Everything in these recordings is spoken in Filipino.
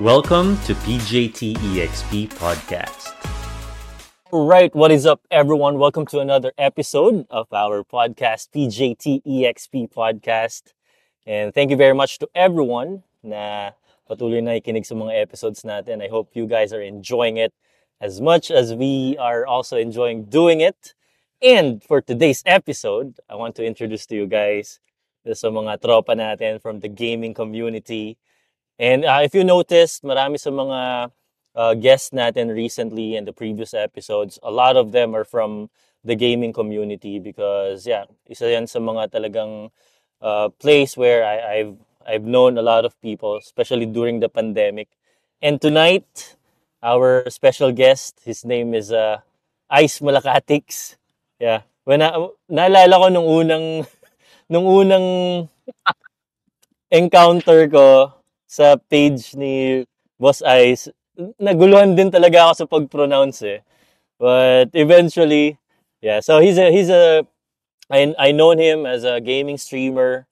Welcome to PJT EXP Podcast. Right, what is up, everyone? Welcome to another episode of our podcast, PJT EXP Podcast. And thank you very much to everyone na patuloy na ikinig sa mga episodes natin. I hope you guys are enjoying it as much as we are also enjoying doing it. And for today's episode, I want to introduce to you guys sa mga tropa natin from the gaming community. And uh, if you noticed, marami sa mga uh, guests natin recently in the previous episodes, a lot of them are from the gaming community because yeah, isa yan sa mga talagang uh, place where I, I've I've known a lot of people, especially during the pandemic. And tonight, our special guest, his name is uh, Ice Malakatix. Yeah. When I, naalala ko nung unang nung unang encounter ko sa page ni Boss Ice, naguluhan din talaga ako sa pag-pronounce eh. But eventually, yeah. So he's a he's a I I known him as a gaming streamer,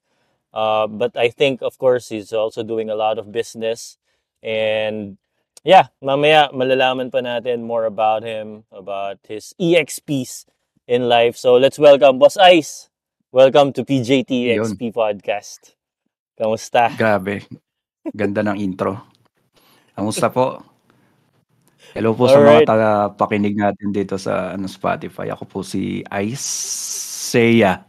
uh, but I think of course he's also doing a lot of business and yeah, mamaya malalaman pa natin more about him, about his EXPs in life. So let's welcome Boss Ice. Welcome to PJT EXP Podcast. Kamusta? Grabe. Ganda ng intro. Kamusta po? Hello po sa Alright. mga taga-pakinig natin dito sa ano, Spotify. Ako po si Isaiah.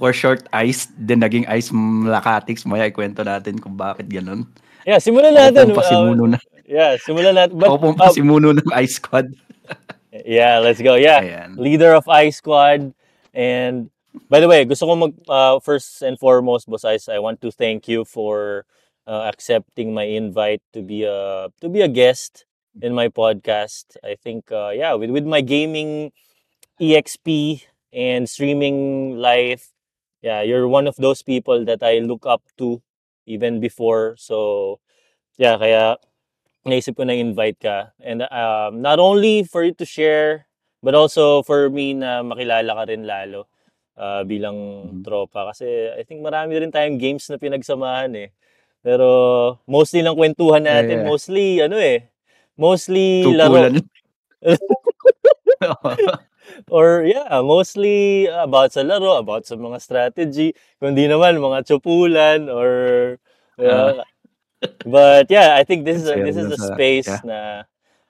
For short, Ice. Then naging Ice Malakatix. Maya ikwento natin kung bakit ganun. Yeah, simulan Ako natin. pong pasimuno na. Uh, yeah, simulan natin. But, Ako pong uh, pasimuno ng Ice Squad. yeah, let's go. Yeah, Ayan. leader of Ice Squad. And by the way, gusto ko mag uh, first and foremost, Boss Ice, I want to thank you for uh, accepting my invite to be a to be a guest in my podcast. I think uh, yeah, with with my gaming EXP and streaming life, yeah, you're one of those people that I look up to even before. So yeah, kaya naisip ko na invite ka. And um, not only for you to share, but also for me na makilala ka rin lalo uh, bilang Mhm. tropa. Kasi I think marami rin tayong games na pinagsamahan eh. Pero mostly ng kwentuhan natin, Yeah. mostly ano eh, mostly laro. Tupulan. Or yeah, mostly about sa laro, about sa mga strategy. Kundi naman mga tsupulan or uh, but yeah, I think this is a, this is a space yeah. na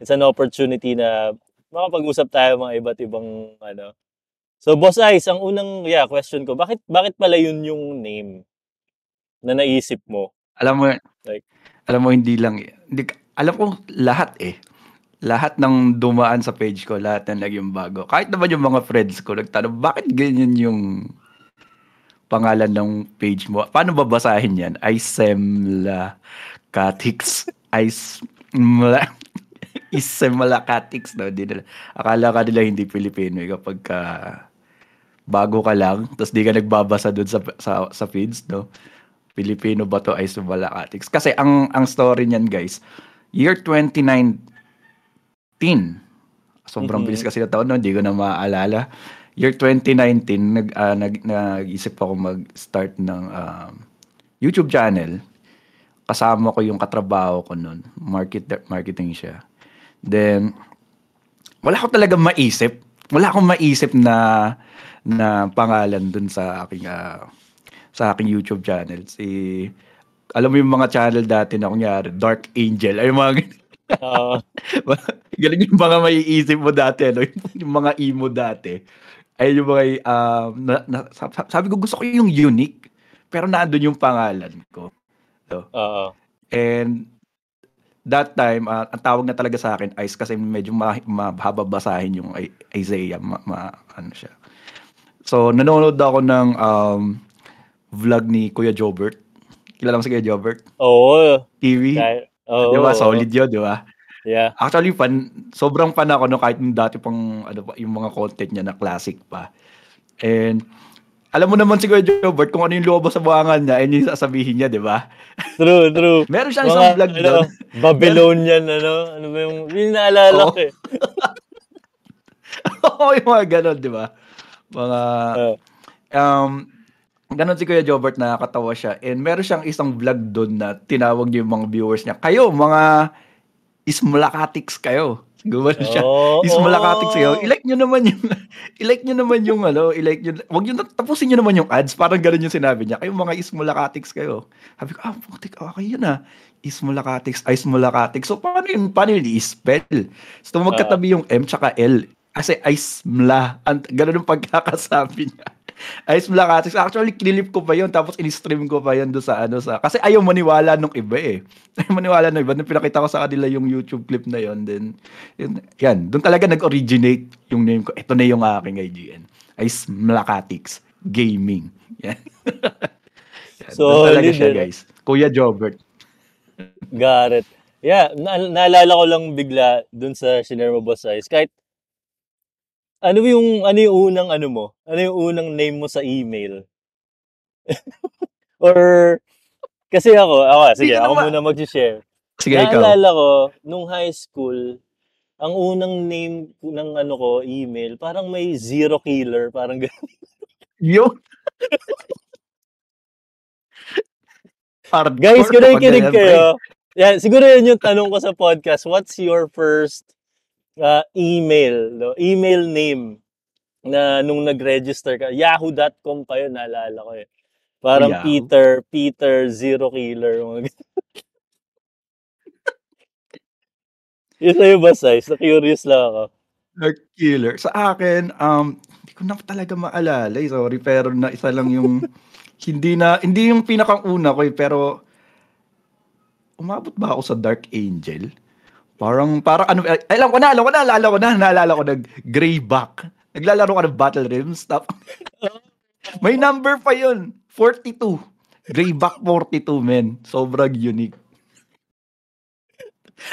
it's an opportunity na makapag-usap tayo mga iba't ibang ano. So Boss Ice, ang unang yeah, question ko, bakit bakit pala yun yung name na naisip mo? Alam mo, Like- alam mo hindi lang, hindi, alam ko lahat eh. Lahat ng dumaan sa page ko, lahat na naging bago. Kahit naman yung mga friends ko, nagtanong, bakit ganyan yung pangalan ng page mo? Paano babasahin yan? Isemla Katix. Is... Mla... Isemla Katix. No? Di nila, akala ka nila hindi Pilipino eh, kapag ka bago ka lang, tapos di ka nagbabasa dun sa, sa, sa feeds, no? Pilipino ba to ay Sumalakatix? Kasi ang ang story niyan, guys, year 2019. Sobrang Mhm. bilis kasi na taon, no? Hindi ko na maaalala. Year 2019, nag, ah, nag, nag-isip ako mag-start ng um, YouTube channel. Kasama ko yung katrabaho ko noon. Market, marketing siya. Then, wala ko talaga maisip. Wala akong maisip na na pangalan dun sa aking ah, sa aking YouTube channel. Si alam mo yung mga channel dati na kunyari, Dark Angel, ay yung mga. Oo. Galing yung mga maiisip mo dati, ano? Yung, mga emo dati. Ay yung mga, um, na, na- sab- sabi ko gusto ko yung unique, pero nandun yung pangalan ko. So, Oo. and that time, ah, ang tawag na talaga sa akin, Ice, kasi medyo ma- yung Isaiah, ma- ma- ano siya. So, nanonood ako ng um, vlog ni Kuya Jobert. Kilala mo si Kuya Jobert? Oo. TV. Kahit- Oo. di ba? Solid yun, di ba? Yeah. Actually, fan, sobrang fan ako no, kahit nung dati pang ano, pa, yung mga content niya na classic pa. And alam mo naman si Kuya Jobert kung ano yung lobo sa buwangan niya, and yung sasabihin niya, di ba? True, true. Meron siyang isang vlog ano, doon. Babylonian, ano? Ano ba yung, yung naalala ko eh. Oo, yung mga ganon, di ba? Mga, Oo. um, Ganon si Kuya Jobert, nakakatawa siya. And meron siyang isang vlog doon na tinawag niya yung mga viewers niya. Kayo, mga ismulakatics kayo. Gumawa siya. Oo, Ismulakatics kayo. I-like nyo naman yung, i-like nyo naman yung ano, i-like nyo, wag nyo, na- tapusin nyo naman yung ads. Parang ganun yung sinabi niya. Kayo mga ismulakatics kayo. Sabi ko, ah, putik, okay yun ah. Ismulakatics, ismulakatics. So, paano yun, paano yun i-spell? So, magkatabi yung M tsaka L. Kasi ismla. Ang, ganun yung pagkakasabi niya. Ismulakatics. Actually, kinilip ko pa yun. Tapos, in-stream ko pa yun doon sa ano sa... Kasi ayaw maniwala nung iba eh. Ayaw maniwala nung iba. Nung pinakita ko sa kanila yung YouTube clip na yun, then, yun, yan. Doon talaga nag-originate yung name ko. Ito na yung aking IGN. Ismulakatics Gaming. Yan. yan. So, Doon talaga siya, leader. guys. Kuya Jobert. Got it. Yeah, na- naalala ko lang bigla dun sa shinare mo boss Ice. Kahit ano yung ano yung unang ano mo? Ano yung unang name mo sa email? Or kasi ako, ako sige, ako naman- muna mag-share. Sige, ikaw. Naalala ko nung high school, ang unang name ng ano ko, email, parang may zero killer, parang ganun. Yung... Hardcore Guys, kung nakikinig kayo, yan, siguro yun yung tanong ko sa podcast. What's your first uh, email, no? email name na nung nag-register ka? Yahoo.com pa yun, naalala ko eh. Parang Yahoo. Peter, Peter Zero Killer. Yun sa'yo ba, Size? Na-curious lang ako. Dark Killer. Sa akin, um, hindi ko na talaga maalala. eh. Sorry, pero na isa lang yung hindi na hindi yung pinakang una ko eh, pero umabot ba ako sa Dark Angel? Parang parang ano ay, alam ko na, alam ko na, naalala ko na, naalala ko nag Greyback. Naglalaro ka ng Battle Realms. Tap. May number pa yun. 42. Greyback 42, men. Sobrang unique.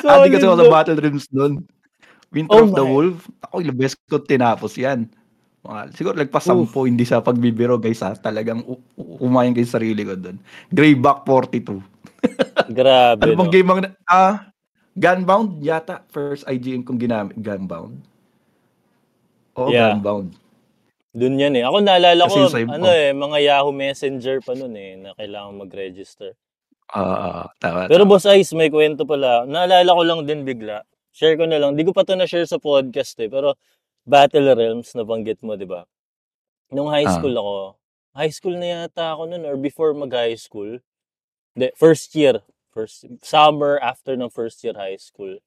Adi kasi ako sa no? Battle Realms nun. Winter Oh of the my. Wolf. Ako, ilang beses ko tinapos yan. Mga, siguro lagpas Oof. sampo, hindi sa pagbibiro guys ha. Talagang u- u- umayang kayo sa sarili ko doon. Greyback 42. Grabe, Ano no? bang game ang, ah, Gunbound yata. First IGN kong ginamit. Gunbound. Oo, Yeah. Gunbound. Dun yan eh. Ako naalala Kasi ko, yung sa- ano oh. eh, mga Yahoo Messenger pa nun eh, na kailangan mag-register. Ah, tama, Pero tama. Boss Ice, may kwento pala. Naalala ko lang din bigla. Share ko na lang. Di ko pa to na-share sa podcast eh. Pero Battle Realms, nabanggit mo, di ba? Nung high Ah. school ako, high school na yata ako nun or before mag-high school. Hindi, first year. First, summer after ng first year high school.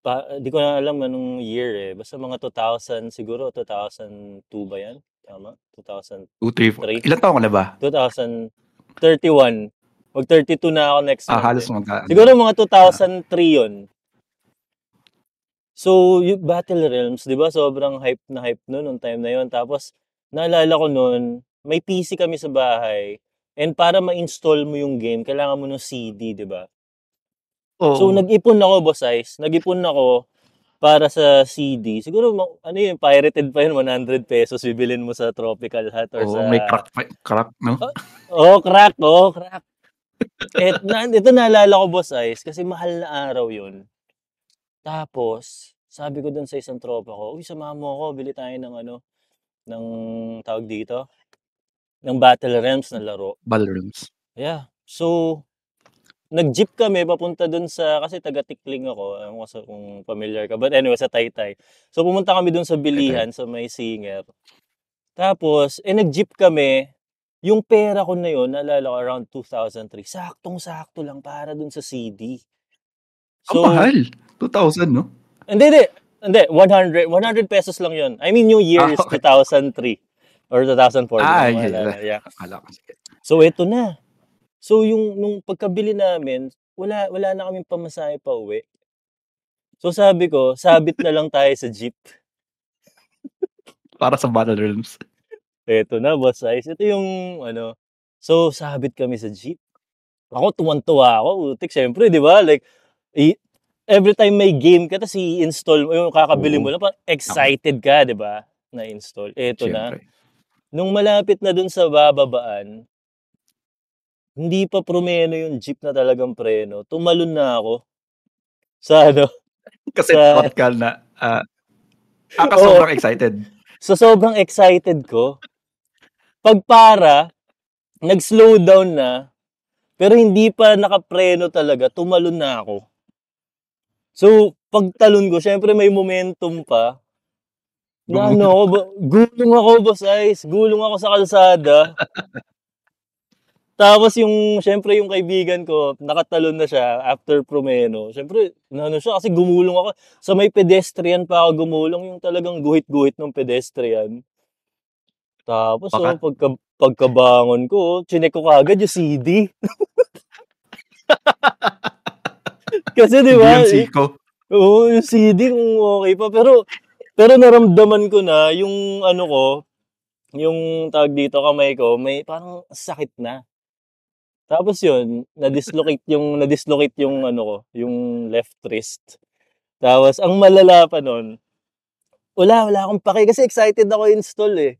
Pa, di ko na alam anong year eh. Basta mga 2000, siguro 2002 ba yan? Tama? 2000, 2, 3, 4. Ilan taon ka na ba? 2031. Mag 32 na ako next Ah, month. halos eh. magka... Siguro mga 2003 yun. So, yung Battle Realms, di ba, sobrang hype na hype noon nung time na yun. Tapos, naalala ko noon, may PC kami sa bahay. And para ma-install mo yung game, kailangan mo ng CD, di ba? Oo. So, nag-ipon ako, Boss Ice. Nag-ipon ako para sa CD. Siguro, ano yun, pirated pa yun, 100 pesos, bibilin mo sa Tropical Hut or Oo, sa... may crack, crack, no? Oh, crack, oh, crack. Et, na, ito naalala ko, Boss Ice, kasi mahal na araw yun. Tapos, sabi ko dun sa isang tropa ko, uy, samahan mo ako, bili tayo ng ano, ng tawag dito, ng Battle Realms na laro. Ballrooms. Yeah. So, nag-jeep kami papunta dun sa, kasi taga-tikling ako, ewan ko kung familiar ka, but anyway, sa Taytay. So, pumunta kami dun sa bilihan, sa may singer. Tapos, eh, nag-jeep kami, yung pera ko na yun, naalala ko, around 2003, saktong-sakto lang para dun sa CD. Ang mahal. 2,000, no? Hindi, hindi. Hindi, 100, 100 pesos lang yun. I mean, yung year Ah, is okay. 2003 or 2004. di Ah, ko yeah. yeah. So, eto na. So, yung nung pagkabili namin, wala, wala na kaming pamasahe pa uwi. So, sabi ko, sabit na lang tayo sa jeep. Para sa Battle Realms. Eto na, boss size. Ito yung, ano, so, sabit kami sa jeep. Ako, tuwan-tuwa ako. Utik, syempre, di ba? Like, i- every time may game ka, tapos i-install mo, yung kakabili mo lang, parang excited ka, di ba? Na-install. Eto na. Nung malapit na dun sa bababaan, hindi pa promeno yung jeep na talagang preno. Tumalon na ako. Sa ano, Kasi Sa- ka na, ah, ah, Oo. sobrang excited. sa sobrang excited ko, pagpara, nag-slow down na, pero hindi pa nakapreno talaga, tumalon na ako. So, pagtalon ko, syempre may momentum pa. Na ano ako, ba- gulong ako, boss Ice. Gulong ako sa kalsada. Tapos yung, syempre yung kaibigan ko, nakatalon na siya after Promeno. Syempre, ano siya, kasi gumulong ako. Sa may pedestrian pa ako gumulong, yung talagang guhit-guhit ng pedestrian. Tapos, Baka- oh, pagka, pagkabangon ko, chinek ko kagad yung CD. kasi di ba, yung siko. Oo, yung CD kung okay pa. Pero, pero naramdaman ko na yung ano ko, yung tawag dito kamay ko, may parang sakit na. Tapos yun, na-dislocate yung, na-dislocate yung ano ko, yung left wrist. Tapos, ang malala pa nun, wala, wala akong pake kasi excited ako install eh.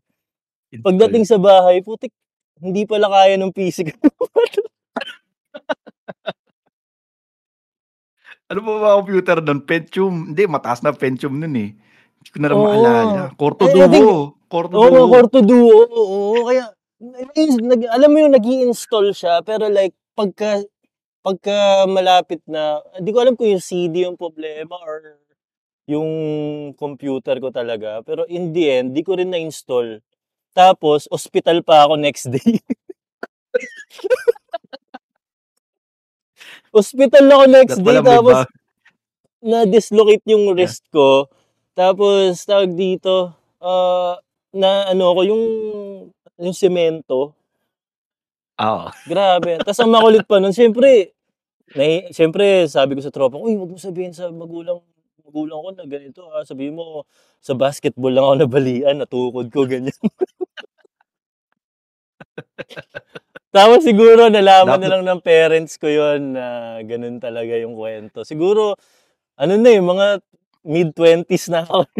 Pagdating sa bahay, putik, hindi pala kaya ng PC ko. Ano ba ba computer doon? Pentium. Hindi, mataas na Pentium nun eh. Hindi ko na rin Oo. maalala. Corto Eh, Duo. Corto Oo, Duo. Corto Duo. Oo, kaya nag, alam mo yung nag install siya pero like pagka pagka malapit na, hindi ko alam kung yung CD yung problema or yung computer ko talaga. Pero in the end, di ko rin na-install. Tapos, hospital pa ako next day. hospital ako next day. Tapos, na-dislocate yung wrist ko. Tapos, tawag dito, ah, na ano ako, yung, yung semento. Oo. Grabe. Tapos ang makulit pa nun, siyempre, may, siyempre, sabi ko sa tropa ko, uy, wag mo sabihin sa magulang, magulang ko na ganito ha. Sabihin mo, sa basketball lang ako nabalian, natukod ko, ganyan. Tapos siguro nalaman na Dapat- lang ng parents ko yon na ganun talaga yung kwento. Siguro, ano na yung mga mid-20s na ako.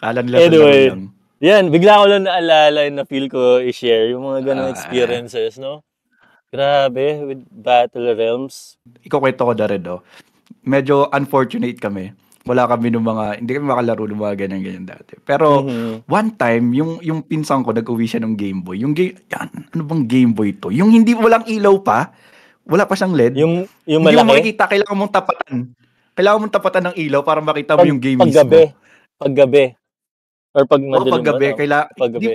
Kala nila Anyway. lang. Yan, bigla ko lang naalala and na-feel ko i-share yung mga ganong Ah. experiences, no? Grabe, with Battle Realms. Ikaw kwento ko na rin, oh. Medyo unfortunate kami. Wala kami ng mga, hindi kami makalaro ng mga ganyan-ganyan dati. Pero, Mhm. one time, yung, yung pinsan ko, nag-uwi siya ng Game Boy. Yung game, yan, ano bang Game Boy to? Yung hindi, walang ilaw pa. Wala pa siyang LED. Yung, yung hindi mo malaki, makikita, kailangan mong tapatan. Kailangan mong tapatan ng ilaw para makita mo pag, yung game paggabi. mismo. Paggabi. Or pag madilim. paggabi, ano? kaila, Paggabi. Di,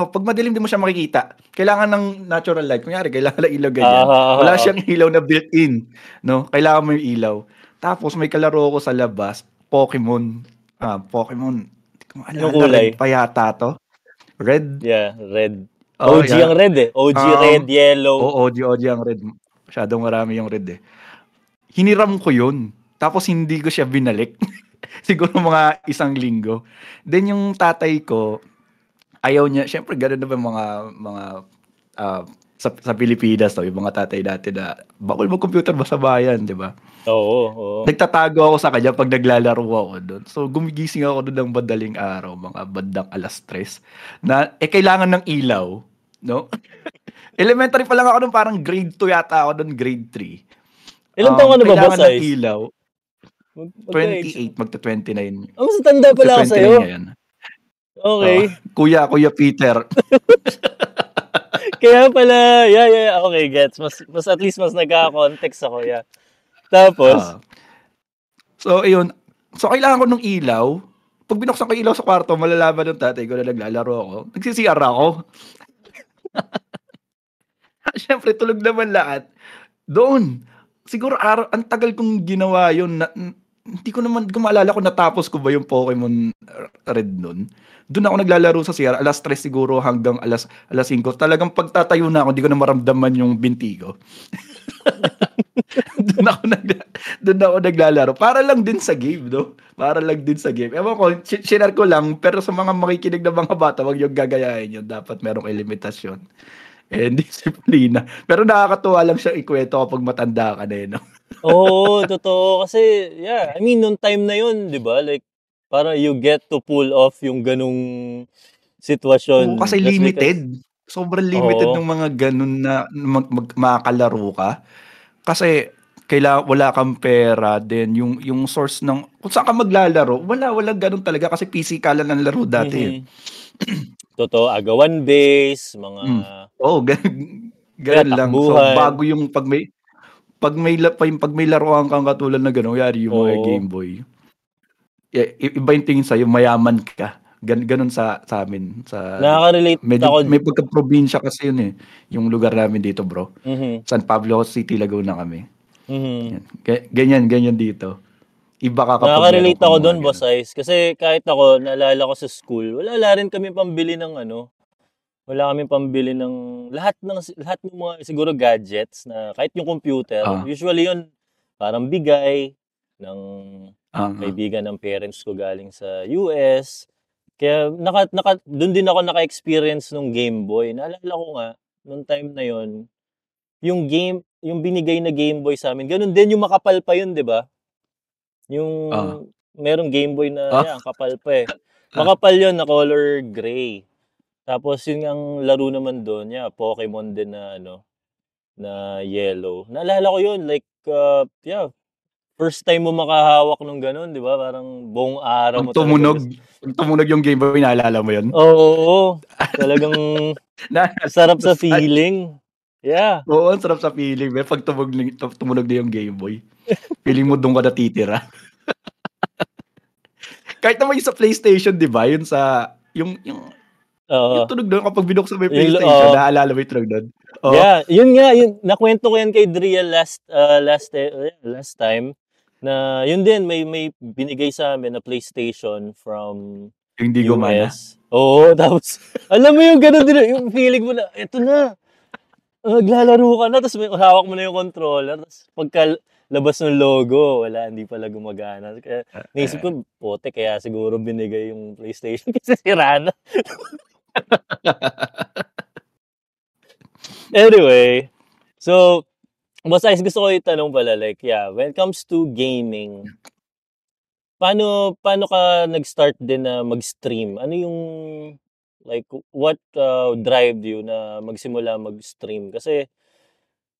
oh, pag madilim di mo siya makikita. Kailangan ng natural light. Kunyari, kailangan ng ilaw ganyan. Ah, ah, ah, Wala siyang ilaw na built-in. No? Kailangan mo yung ilaw. Tapos may kalaro ko sa labas, Pokemon. Ah, Pokemon. Maalala. Anong kulay? Red pa yata to. Red. Yeah, red. Oh, OG yeah. ang red eh. OG Um, red, yellow. Oo, OG, OG ang red. Masyadong marami yung red eh. Hiniram ko yun. Tapos hindi ko siya binalik. Siguro mga isang linggo. Then yung tatay ko, ayaw niya, syempre ganun naman mga, mga, ah, sa, sa Pilipinas, to, yung mga tatay dati na, bakul mag-computer ba sa bayan, di ba? Oo, oo. Nagtatago ako sa kanya pag naglalaro ako doon. So, gumigising ako doon ng madaling araw, mga bandang alas tres, na, eh, kailangan ng ilaw, no? Elementary pa lang ako doon, parang grade 2 yata ako doon, grade 3. Ilan taon ka na ba, ng Ice? ilaw, Mag- magka-age. 28, magta-29. Ah, mas tanda pala ako sa'yo. ngayon. Okay. Oh, kuya, kuya Peter. Kaya pala, yeah, yeah, yeah. okay, gets. Mas, mas at least mas nagka-context ako, yeah. Tapos, Ah. so, ayun. So, kailangan ko ng ilaw. Pag binuksan ko ilaw sa kwarto, malalaman ng tatay ko na naglalaro ako. Nagsisiyar ako. Siyempre, tulog naman lahat. Doon. Siguro, araw, ang tagal kong ginawa yun. Na, hindi ko naman, hindi ko natapos ko ba yung Pokemon Red nun. Doon ako naglalaro sa CR, alas 3 siguro hanggang alas, alas 5. Talagang pagtatayo na ako, hindi ko na maramdaman yung binti ko. doon ako nag doon ako naglalaro para lang din sa game no para lang din sa game ewan ko sh- share ko lang pero sa mga makikinig na mga bata wag yung gagayahin yun dapat merong limitasyon and disiplina pero nakakatuwa lang siya ikwento kapag matanda ka na eh, no Oo, totoo. Kasi, yeah, I mean, nung time na yun, di ba? Like, para you get to pull off yung ganung sitwasyon. Oo, kasi Just limited sobrang limited Oo. ng mga ganun na mag, mag, makakalaro ka kasi kaila wala kang pera, then yung yung source ng kung saan ka maglalaro, wala wala ganoon talaga kasi physical lang ang laro dati. eh. Totoo, agawan base, mga Mm. Oo, gan ganun lang. So bago yung pag may pag may pag pag may laruan kang katulad na gano'n, yari yung mga Oo. Game Boy. i- iba yung tingin sa'yo, mayaman ka. Gan, ganun sa sa amin sa nakaka-relate medyo ako. may pagka-probinsya kasi yun eh. Yung lugar namin dito, bro. Mhm. San Pablo City, Laguna kami. Mhm. Ga- Ganyan, ganyan dito. Iba ka kapag Nakaka-relate ako doon. Boss Ice. Kasi kahit ako, naalala ko sa school, wala, wala rin kami pambili ng ano. Wala kami pambili ng lahat ng lahat ng mga siguro gadgets na kahit yung computer, Ah. usually yun parang bigay ng ah. kaibigan ng parents ko galing sa US. Kaya naka, naka, doon din ako naka-experience nung Game Boy. Naalala ko nga, nung time na yon yung game, yung binigay na Game Boy sa amin, ganun din yung makapal pa yun, di ba? Yung Ah. merong Game Boy na Ah. yan, kapal pa eh. Makapal yun na color gray. Tapos yun ang laro naman doon, yeah, Pokemon din na ano, na yellow. Naalala ko yun, like, uh, yeah, first time mo makahawak nung ganun, di ba? Parang buong araw mo Pag tumunog, talaga. pag tumunog yung Game Boy, naalala mo yun? Oo, oo. talagang Na, sarap sa feeling. Yeah. Oo, ang sarap sa feeling. Pero pag tumunog, tumunog na yung Game Boy, feeling mo doon ka natitira. Kahit naman yung sa PlayStation, di ba? Yun sa, yung, yung, Oo. yung tunog doon kapag binuksan mo yung PlayStation, oo. naaalala mo yung tunog doon. Oo. Yeah, yun nga, yun, nakwento ko yan kay Driel last, uh, last, eh, last time, na yun din, may, may binigay sa amin na PlayStation from Yung hindi gumana. Oo, tapos, alam mo yung gano'n din, yung feeling mo na, eto na, maglalaro ka na, tapos may hawak mo na yung controller, tapos pagka labas ng logo, wala, hindi pala gumagana. Kaya, naisip ko, pote, kaya siguro binigay yung PlayStation kasi sira na. anyway, so, basta gusto ko itanong pala, like, yeah, when it comes to gaming, paano, paano ka nag-start din na mag-stream? Ano yung, like, what uh, drive you na magsimula mag-stream? Kasi,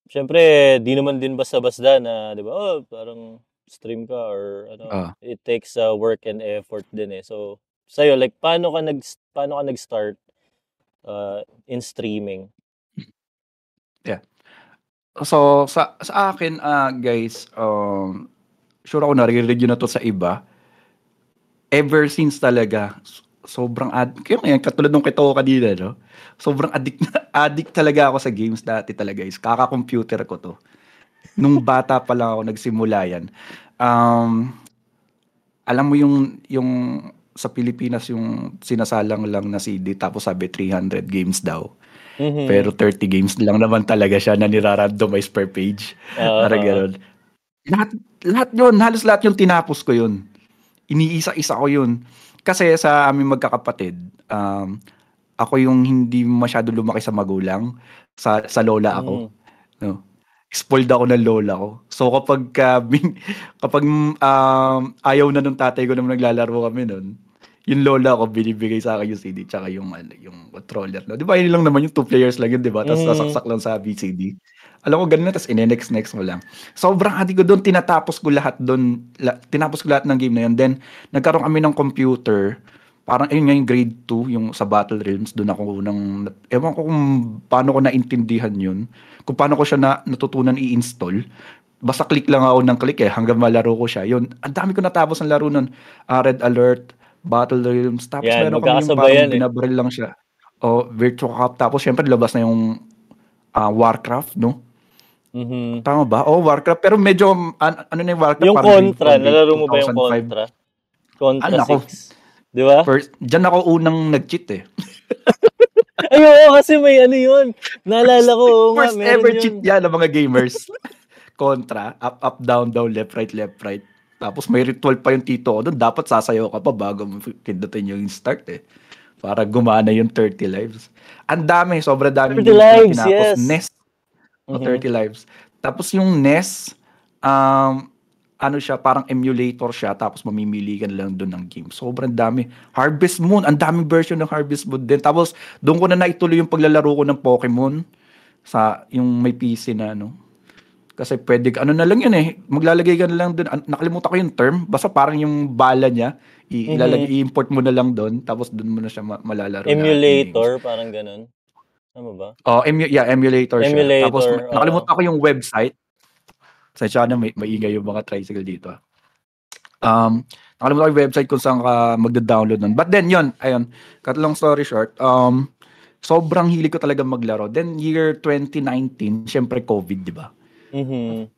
syempre, di naman din basta-basta na, di ba, oh, parang stream ka or ano, Ah. it takes uh, work and effort din eh. So, sa'yo, like, paano ka, nag, paano ka nag-start uh, in streaming? So, sa, sa akin, ah guys, um, sure ako yun na to sa iba. Ever since talaga, sobrang ad kaya ngayon, katulad nung kito kanina, no? Sobrang addict, addict talaga ako sa games dati talaga guys. Kaka-computer ko to. Nung bata pa lang ako nagsimula yan. Um, alam mo yung, yung sa Pilipinas yung sinasalang lang na CD tapos sabi 300 games daw. Mhm. Pero 30 games lang naman talaga siya na nirarandomize per page. Oo. Parang ganun. Lahat, lahat yun, halos lahat yung tinapos ko yun. Iniisa-isa ko yun. Kasi sa aming magkakapatid, um, ako yung hindi masyado lumaki sa magulang. Sa, sa lola ako. Mhm. No? Spoiled ako ng lola ko. So kapag ka- kapag um, ayaw na nung tatay ko na naglalaro kami nun, yung lola ko binibigay sa akin yung CD tsaka yung ano, yung controller. No? Di ba yun lang naman yung two players lang yun, di ba? Tapos Mhm. sasaksak lang sa VCD. Alam ko ganun na, tapos ine-next next mo lang. Sobrang hati ko doon, tinatapos ko lahat doon, la, tinapos ko lahat ng game na yun. Then, nagkaroon kami ng computer, parang ayun nga yung grade 2, yung sa Battle Realms, doon ako unang, ewan ko kung paano ko naintindihan yun, kung paano ko siya na, natutunan i-install. Basta click lang ako ng click eh, hanggang malaro ko siya. Yun, ang dami ko natapos ng laro nun. Ah, Red Alert, Battle Realms, tapos Yan, meron kami yung parang eh. binabaril lang siya. O, Virtua Cop, tapos syempre labas na yung ah, Warcraft, no? Mhm. Tama ba? Oh, Warcraft. Pero medyo, an- ano na yung Warcraft? Yung Contra, grade nalaro mo ba yung 2005. Contra? Contra Ah, nako. 6. Di ba? First, dyan ako unang nag-cheat eh. Ay, oo, kasi may ano yun. Naalala ko, oo nga, First ever yun. cheat yan ng mga gamers. Contra, up, up, down, down, left, right, left, right. Tapos may ritual pa yung tito ko doon. Dapat sasayaw ka pa bago mo pindutin yung start eh. Para gumana yung 30 lives. Ang dami, sobra dami. 30 games na lives, yes. NES, o Mhm. 30 lives. Tapos yung NES, um, ano siya, parang emulator siya, tapos mamimili ka lang doon ng game. Sobrang dami. Harvest Moon, ang daming version ng Harvest Moon din. Tapos, doon ko na naituloy yung paglalaro ko ng Pokemon sa yung may PC na ano. Kasi pwede, ano na lang yun eh, maglalagay ka na lang doon. Nakalimutan ko yung term, basta parang yung bala niya, Mhm. ilalagay, i-import mo na lang doon, tapos doon mo na siya ma- malalaro. Emulator, parang ganun. Tama ba? Oh, emu- yeah, emulator, siya. Emulator, Tapos oo. nakalimutan ko yung website. Sa na may maingay yung mga tricycle dito. ah. Um, nakalimutan ko yung website kung saan ka magda-download nun. But then yun, ayun, cut long story short, um, sobrang hilig ko talaga maglaro. Then year 2019, syempre COVID, di ba? Mhm.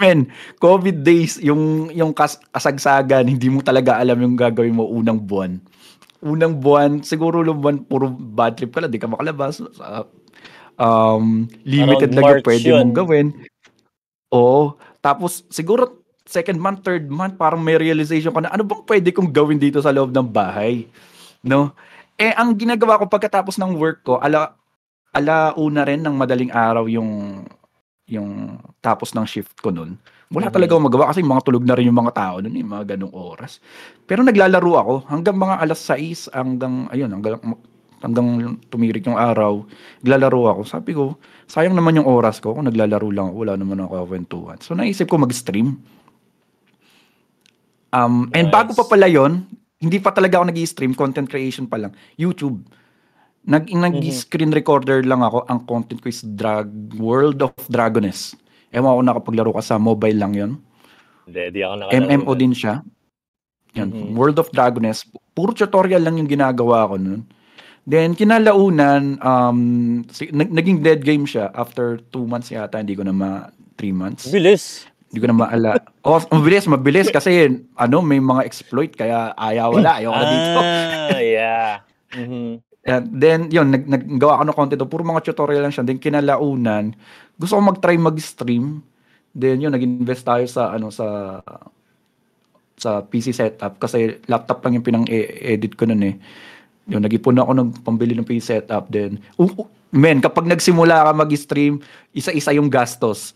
Men, COVID days, yung yung kas kasagsagan, hindi mo talaga alam yung gagawin mo unang buwan. Unang buwan, siguro yung buwan, puro bad trip ka lang, di ka makalabas. Sa- um, limited Around lang yung March pwede yun. mong gawin. Oo. Tapos, siguro, second month, third month, parang may realization ka na, ano bang pwede kong gawin dito sa loob ng bahay? No? Eh, ang ginagawa ko pagkatapos ng work ko, ala, ala una rin ng madaling araw yung yung tapos ng shift ko nun. Wala talaga akong magawa kasi mga tulog na rin yung mga tao nun, yung mga ganong oras. Pero naglalaro ako hanggang mga alas 6 hanggang ayun, hanggang hanggang tumirik yung araw, naglalaro ako. Sabi ko, sayang naman yung oras ko kung naglalaro lang ako, wala naman ako kwentuhan. So naisip ko mag-stream. Um, and Nice. bago pa pala yon, hindi pa talaga ako nag-stream, content creation pa lang. YouTube. Nag nag-screen recorder lang ako. Ang content ko is Drag World of Dragoness. Ewan ko nakapaglaro ka sa mobile lang yon. Hindi, di ako nakalaro. MMO din siya. Yan, Mhm. World of Dragoness. Puro tutorial lang yung ginagawa ko nun. Then, kinalaunan, um, naging dead game siya after two months yata, hindi ko na ma, three months. Bilis. Hindi ko na maala. oh, mabilis, mabilis kasi, ano, may mga exploit, kaya ayaw wala, ayaw na dito. Ah, yeah. Mhm. And then, yun, nag, naggawa ako ng content. Puro mga tutorial lang siya. Then, kinalaunan, gusto ko mag-try mag-stream. Then, yun, nag-invest tayo sa, ano, sa, sa PC setup. Kasi laptop lang yung pinang-edit ko nun eh. Yun, nag-ipon ako ng pambili ng PC setup. Then, uh, uh, men, kapag nagsimula ka mag-stream, isa-isa yung gastos.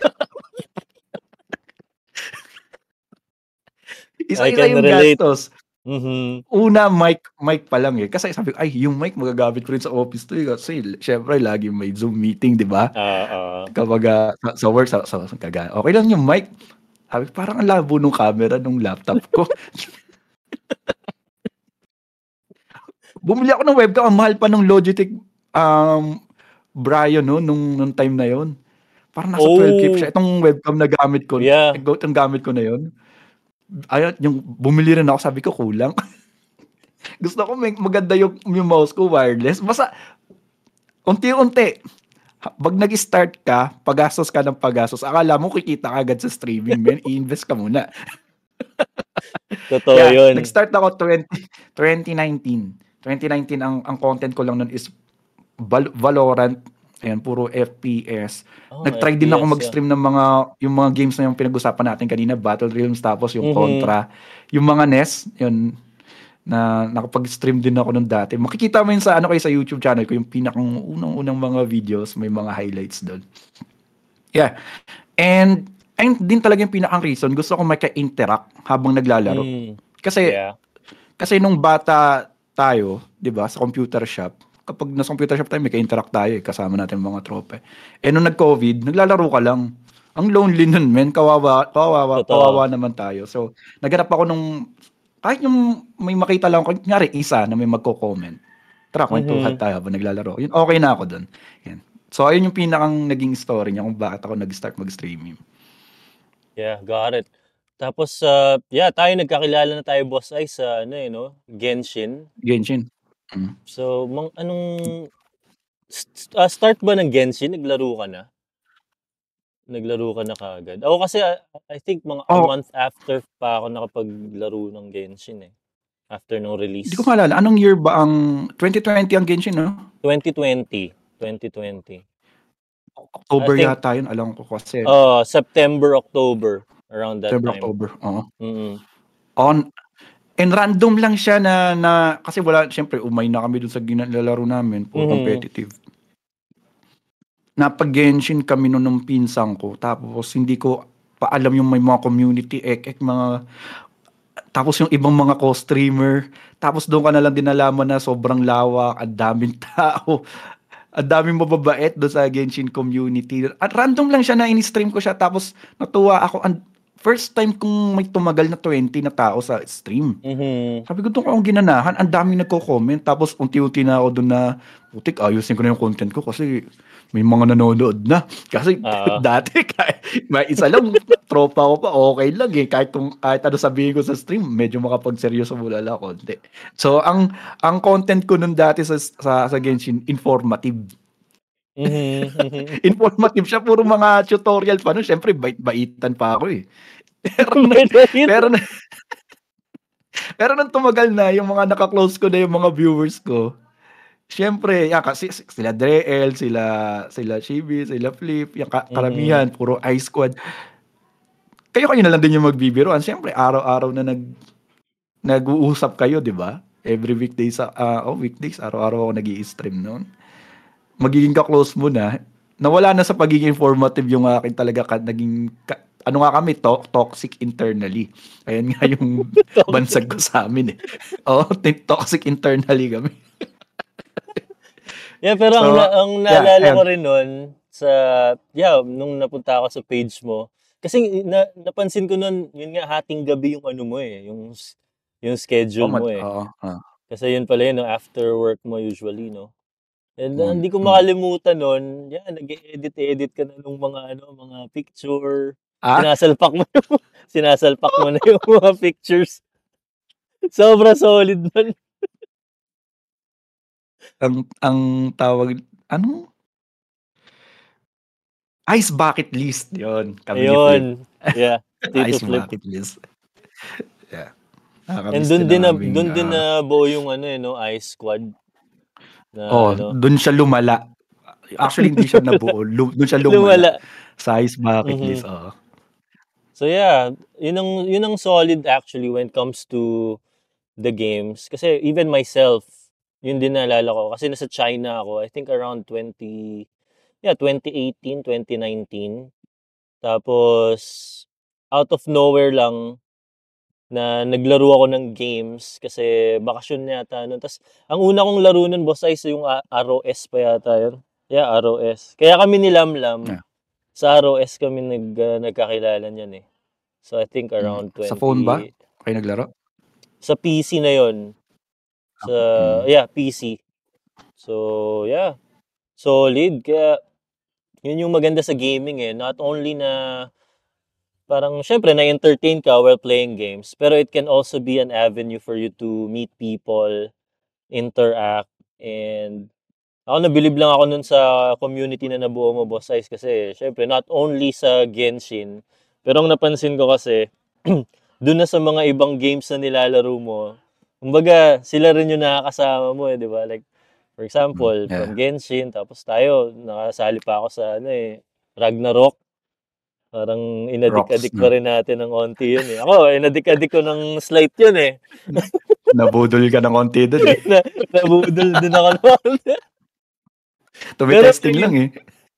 isa-isa yung relate. gastos Mhm. una mic mic pa lang eh. Kasi sabi ko ay yung mic magagamit ko rin sa office to eh. kasi syempre lagi may Zoom meeting di ba? Ah. kapag ah, sa, sa work sa, sa, sa okay lang yung mic. Sabi ko, parang ang labo nung camera nung laptop ko. Bumili ako ng webcam. Ang mahal pa ng Logitech um Brio no? Nung nung time na yon parang nasa Oh. 12k siya. Itong webcam na gamit ko. Yeah. itong gamit ko na yon ayun, yung bumili rin ako, sabi ko kulang. Gusto ko may maganda yung, yung mouse ko wireless. Basta, unti-unti. Pag nag-start ka, pagastos ka ng pagastos, akala mo kikita ka agad sa streaming, men, i-invest ka muna. Totoo Kaya, yun. nag-start ako 20, 2019. 2019, ang, ang content ko lang nun is Val- Valorant, ayan, puro FPS. Oh, Nag-try din ako FPS, mag-stream ng mga yung mga games na yung pinag-usapan natin kanina, Battle Realms tapos yung Mhm. Contra, yung mga NES, yun na nakapag-stream din ako nung dati. Makikita mo yun sa ano kay sa YouTube channel ko yung pinakang unang-unang mga videos, may mga highlights doon. Yeah. And ayun din talaga yung pinakang reason, gusto ko maka-interact habang naglalaro. Mm, Kasi yeah. kasi nung bata tayo, 'di ba, sa computer shop, kapag nasa computer shop tayo, may ka-interact tayo, eh, kasama natin mga tropa. Eh nung nag-COVID, naglalaro ka lang. Ang lonely nun, men, kawawa, kawawa, Totoo. kawawa naman tayo. So, naghanap ako nung kahit yung may makita lang, kunyari isa na may magko-comment. Tara, kwentuhan Mhm. tayo habang naglalaro. Yun, okay na ako dun. Yan. So, ayun yung pinakang naging story niya kung bakit ako nag-start mag-streaming. Yeah, got it. Tapos, uh, yeah, tayo nagkakilala na tayo, Boss Ay, sa, ano eh, no? Genshin. Genshin. Mm. So, mang, anong... st- ah, start ba ng Genshin? Naglaro ka na? Naglaro ka na kagad? Ako kasi, ah, I think mga a Oh. month after pa ako nakapaglaro ng Genshin eh. After nung release. Hindi ko maalala. Anong year ba ang 2020 ang Genshin, no? 2020. 2020. October I think- yata yun. Alam ko kasi. Uh, September, October. Around that September, time. October. Oo. Mm-mm. On and random lang siya na na kasi wala syempre umay na kami dun sa ginalaro namin, puro Mhm. competitive. Napag Genshin kami noon ng pinsang ko tapos hindi ko pa alam yung may mga community ek ek mga tapos yung ibang mga co-streamer tapos doon ka na lang din nalaman na sobrang lawak ang daming tao ang daming mababait do sa Genshin community. At random lang siya na in-stream ko siya tapos natuwa ako. And first time kong may tumagal na 20 na tao sa stream. Mhm. Sabi ko doon ko akong ginanahan, ang daming nagko-comment tapos unti-unti na ako doon na putik ayusin ko na yung content ko kasi may mga nanonood na. Kasi Oo. dati kahit may isa lang tropa ko pa okay lang eh kahit kung kahit ano sabihin ko sa stream medyo makapagseryoso mula lang konti. So ang ang content ko noon dati sa sa, sa Genshin informative. Mhm. mhm. Informative siya puro mga tutorial pa no. Syempre bait-baitan pa ako eh. Pero pero na- pero nung tumagal na yung mga naka-close ko na yung mga viewers ko, Siyempre, yan kasi sila Dreel, sila sila Chibi, sila Flip, yung ka- karamihan puro i squad. Kayo-kayo na lang din yung magbibiroan. Siyempre, araw-araw na nag nag-uusap kayo, 'di ba? Every weekday sa ah, oh, weekdays, araw-araw ako nag-i-stream noon. Magiging ka-close mo na. Nawala na sa pagiging informative yung akin talaga ka, naging ka- ano nga kami, to- toxic internally. Ayan nga yung bansag ko sa amin eh. Oh, toxic internally kami. Yeah, pero ang, So, ang yeah, naalala ayun. ko rin nun sa, yeah, nung napunta ako sa page mo, kasi na, napansin ko nun, yun nga, hating gabi yung ano mo eh, yung, yung schedule Oh, mo eh. oo, ah. Kasi yun pala yun, no, after work mo usually, no? And uh, Mm, hindi ko mm. makalimutan nun, yeah, nag-edit-edit ka na nung mga, ano, mga picture, Ah? sinasalpak mo, yung- sinasalpak mo na yung mga pictures. Sobra solid nun. ang ang tawag ano? Ice bucket list 'yon. Kami. Ayun. Yeah. Ice Flip. bucket list. yeah. And Nakakamiss doon din na doon din na buo yung ano eh no, Ice Squad na oh, ano, doon siya lumala. Actually hindi siya nabuo. Lu- doon siya lumala, lumala. sa ice bucket Mhm. list. Oh. So yeah, yun ang yun ang solid actually when it comes to the games kasi even myself yun din naalala ko kasi nasa China ako I think around 20 yeah 2018 2019 tapos out of nowhere lang na naglaro ako ng games kasi bakasyon yata nun. Tapos, ang una kong laro nun, boss, ay yung A- ROS pa yata yun. Yeah, ROS. Kaya kami ni Lamlam, Yeah. sa ROS kami nag, uh, nagkakilala niyan eh. So, I think around 20... Sa phone ba? Kayo naglaro? Sa PC na yon Sa, Mm. yeah, PC. So, yeah. Solid. Kaya, yun yung maganda sa gaming eh. Not only na parang syempre na-entertain ka while playing games, pero it can also be an avenue for you to meet people, interact, and ako nabilib lang ako nun sa community na nabuo mo, Boss Ice, kasi syempre not only sa Genshin, pero ang napansin ko kasi, dun na sa mga ibang games na nilalaro mo, kumbaga sila rin yung nakakasama mo eh, di ba? Like, for example, Mm, yeah. from Genshin, tapos tayo, nakasali pa ako sa ano eh, Ragnarok. Parang inadik-adik pa rin natin ng onti yun eh. Ako, inadik-adik ko ng slight yun eh. Nabudol ka ng konti doon eh. na, nabudol din ako noon. To be Pero testing lang eh.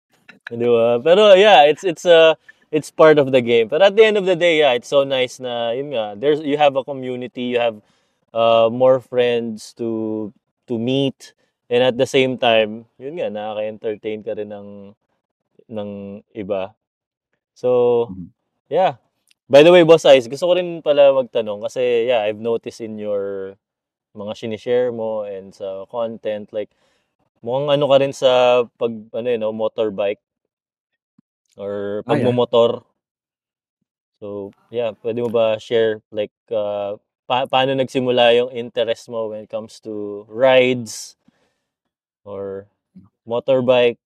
Di ba? Pero yeah, it's it's a it's part of the game. But at the end of the day, yeah, it's so nice na yun nga, there's you have a community, you have uh, more friends to to meet and at the same time, yun nga nakaka-entertain ka rin ng ng iba. So, Mhm. yeah. By the way, Boss Ice, gusto ko rin pala magtanong kasi yeah, I've noticed in your mga sinishare mo and sa content like mukhang ano ka rin sa pag ano yun, no, motorbike or Ah, yeah. pagmumotor. So, yeah, pwede mo ba share like uh, pa- paano nagsimula yung interest mo when it comes to rides or motorbike?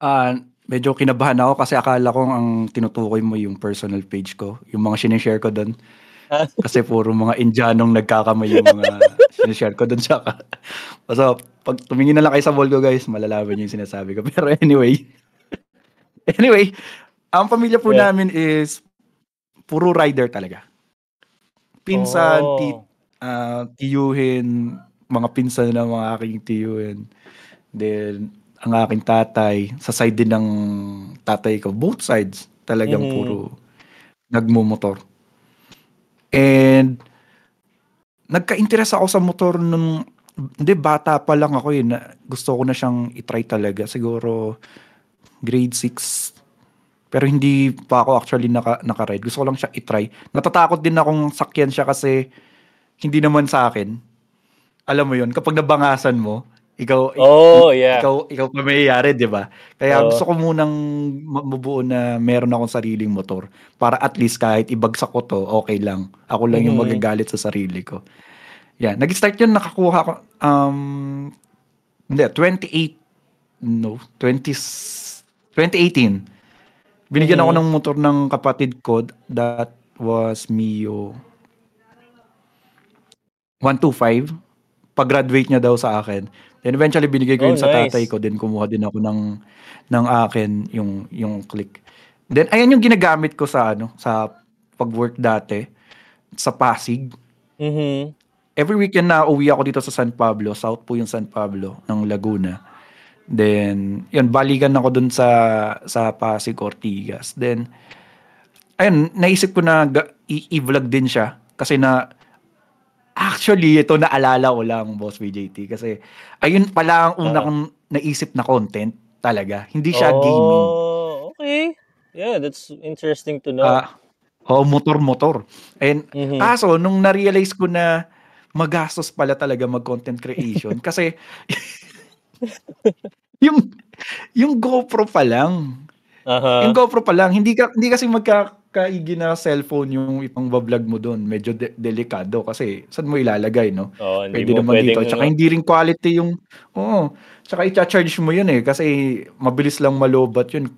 Ah, medyo kinabahan ako kasi akala ko ang tinutukoy mo yung personal page ko, yung mga sinishare ko doon. Kasi puro mga Indianong nagkakamay yung mga sinishare ko doon sa So, pag tumingin na lang kayo sa wall ko guys, malalaman niyo yung sinasabi ko. Pero anyway, anyway, ang pamilya po Yeah. namin is puro rider talaga. Pinsan, Oh. tit, ah, tiyuhin, mga pinsan ng mga aking tiyuhin. Then, ang aking tatay, sa side din ng tatay ko, both sides, talagang Mhm. puro nagmumotor. And, nagka-interest ako sa motor nung hindi, bata pa lang ako eh. Na, gusto ko na siyang itry talaga. Siguro grade 6. Pero hindi pa ako actually naka, naka-ride. Gusto ko lang siya itry. Natatakot din akong sakyan siya kasi hindi naman sa akin. Alam mo yun, kapag nabangasan mo, ikaw, Oh, yeah. ikaw, ikaw pa mayayari, di ba? Kaya Oo. gusto ko munang mabuo na meron akong sariling motor. Para at least kahit ibagsak ko to, okay lang. Ako lang yung Mhm. magagalit sa sarili ko. Yeah, nag-start yun, nakakuha ko, um, hindi, 28, no, 20, 2018. Binigyan ako Mhm. ng motor ng kapatid ko, that was Mio 125. Pag-graduate niya daw sa akin. Then eventually binigay ko Oh, yun sa nice. tatay ko, then kumuha din ako ng ng akin yung yung click. Then ayan yung ginagamit ko sa ano, sa pag-work dati sa Pasig. Mhm. Every weekend na uwi ako dito sa San Pablo, south po yung San Pablo ng Laguna. Then, yun, balikan ako dun sa sa Pasig, Ortigas. Then, ayun, naisip ko na i-vlog din siya. Kasi na, actually, ito naalala ko lang, Boss BJT. Kasi, ayun pala ang una Ah. kong naisip na content talaga. Hindi siya gaming. Oh, okay. Yeah, that's interesting to know. Ah, oh, motor-motor. And, Mhm. Kaso, nung na-realize ko na magastos pala talaga mag-content creation kasi yung yung GoPro pa lang. Aha. Yung GoPro pa lang, hindi ka hindi kasi magkakaigi na cellphone yung ipang vlog mo doon. Medyo de- delikado kasi saan mo ilalagay, no? Oh, hindi Pwede naman pwedeng, dito. Tsaka ano, hindi rin quality yung Oo. Tsaka i-charge mo yun eh kasi mabilis lang malobat yun.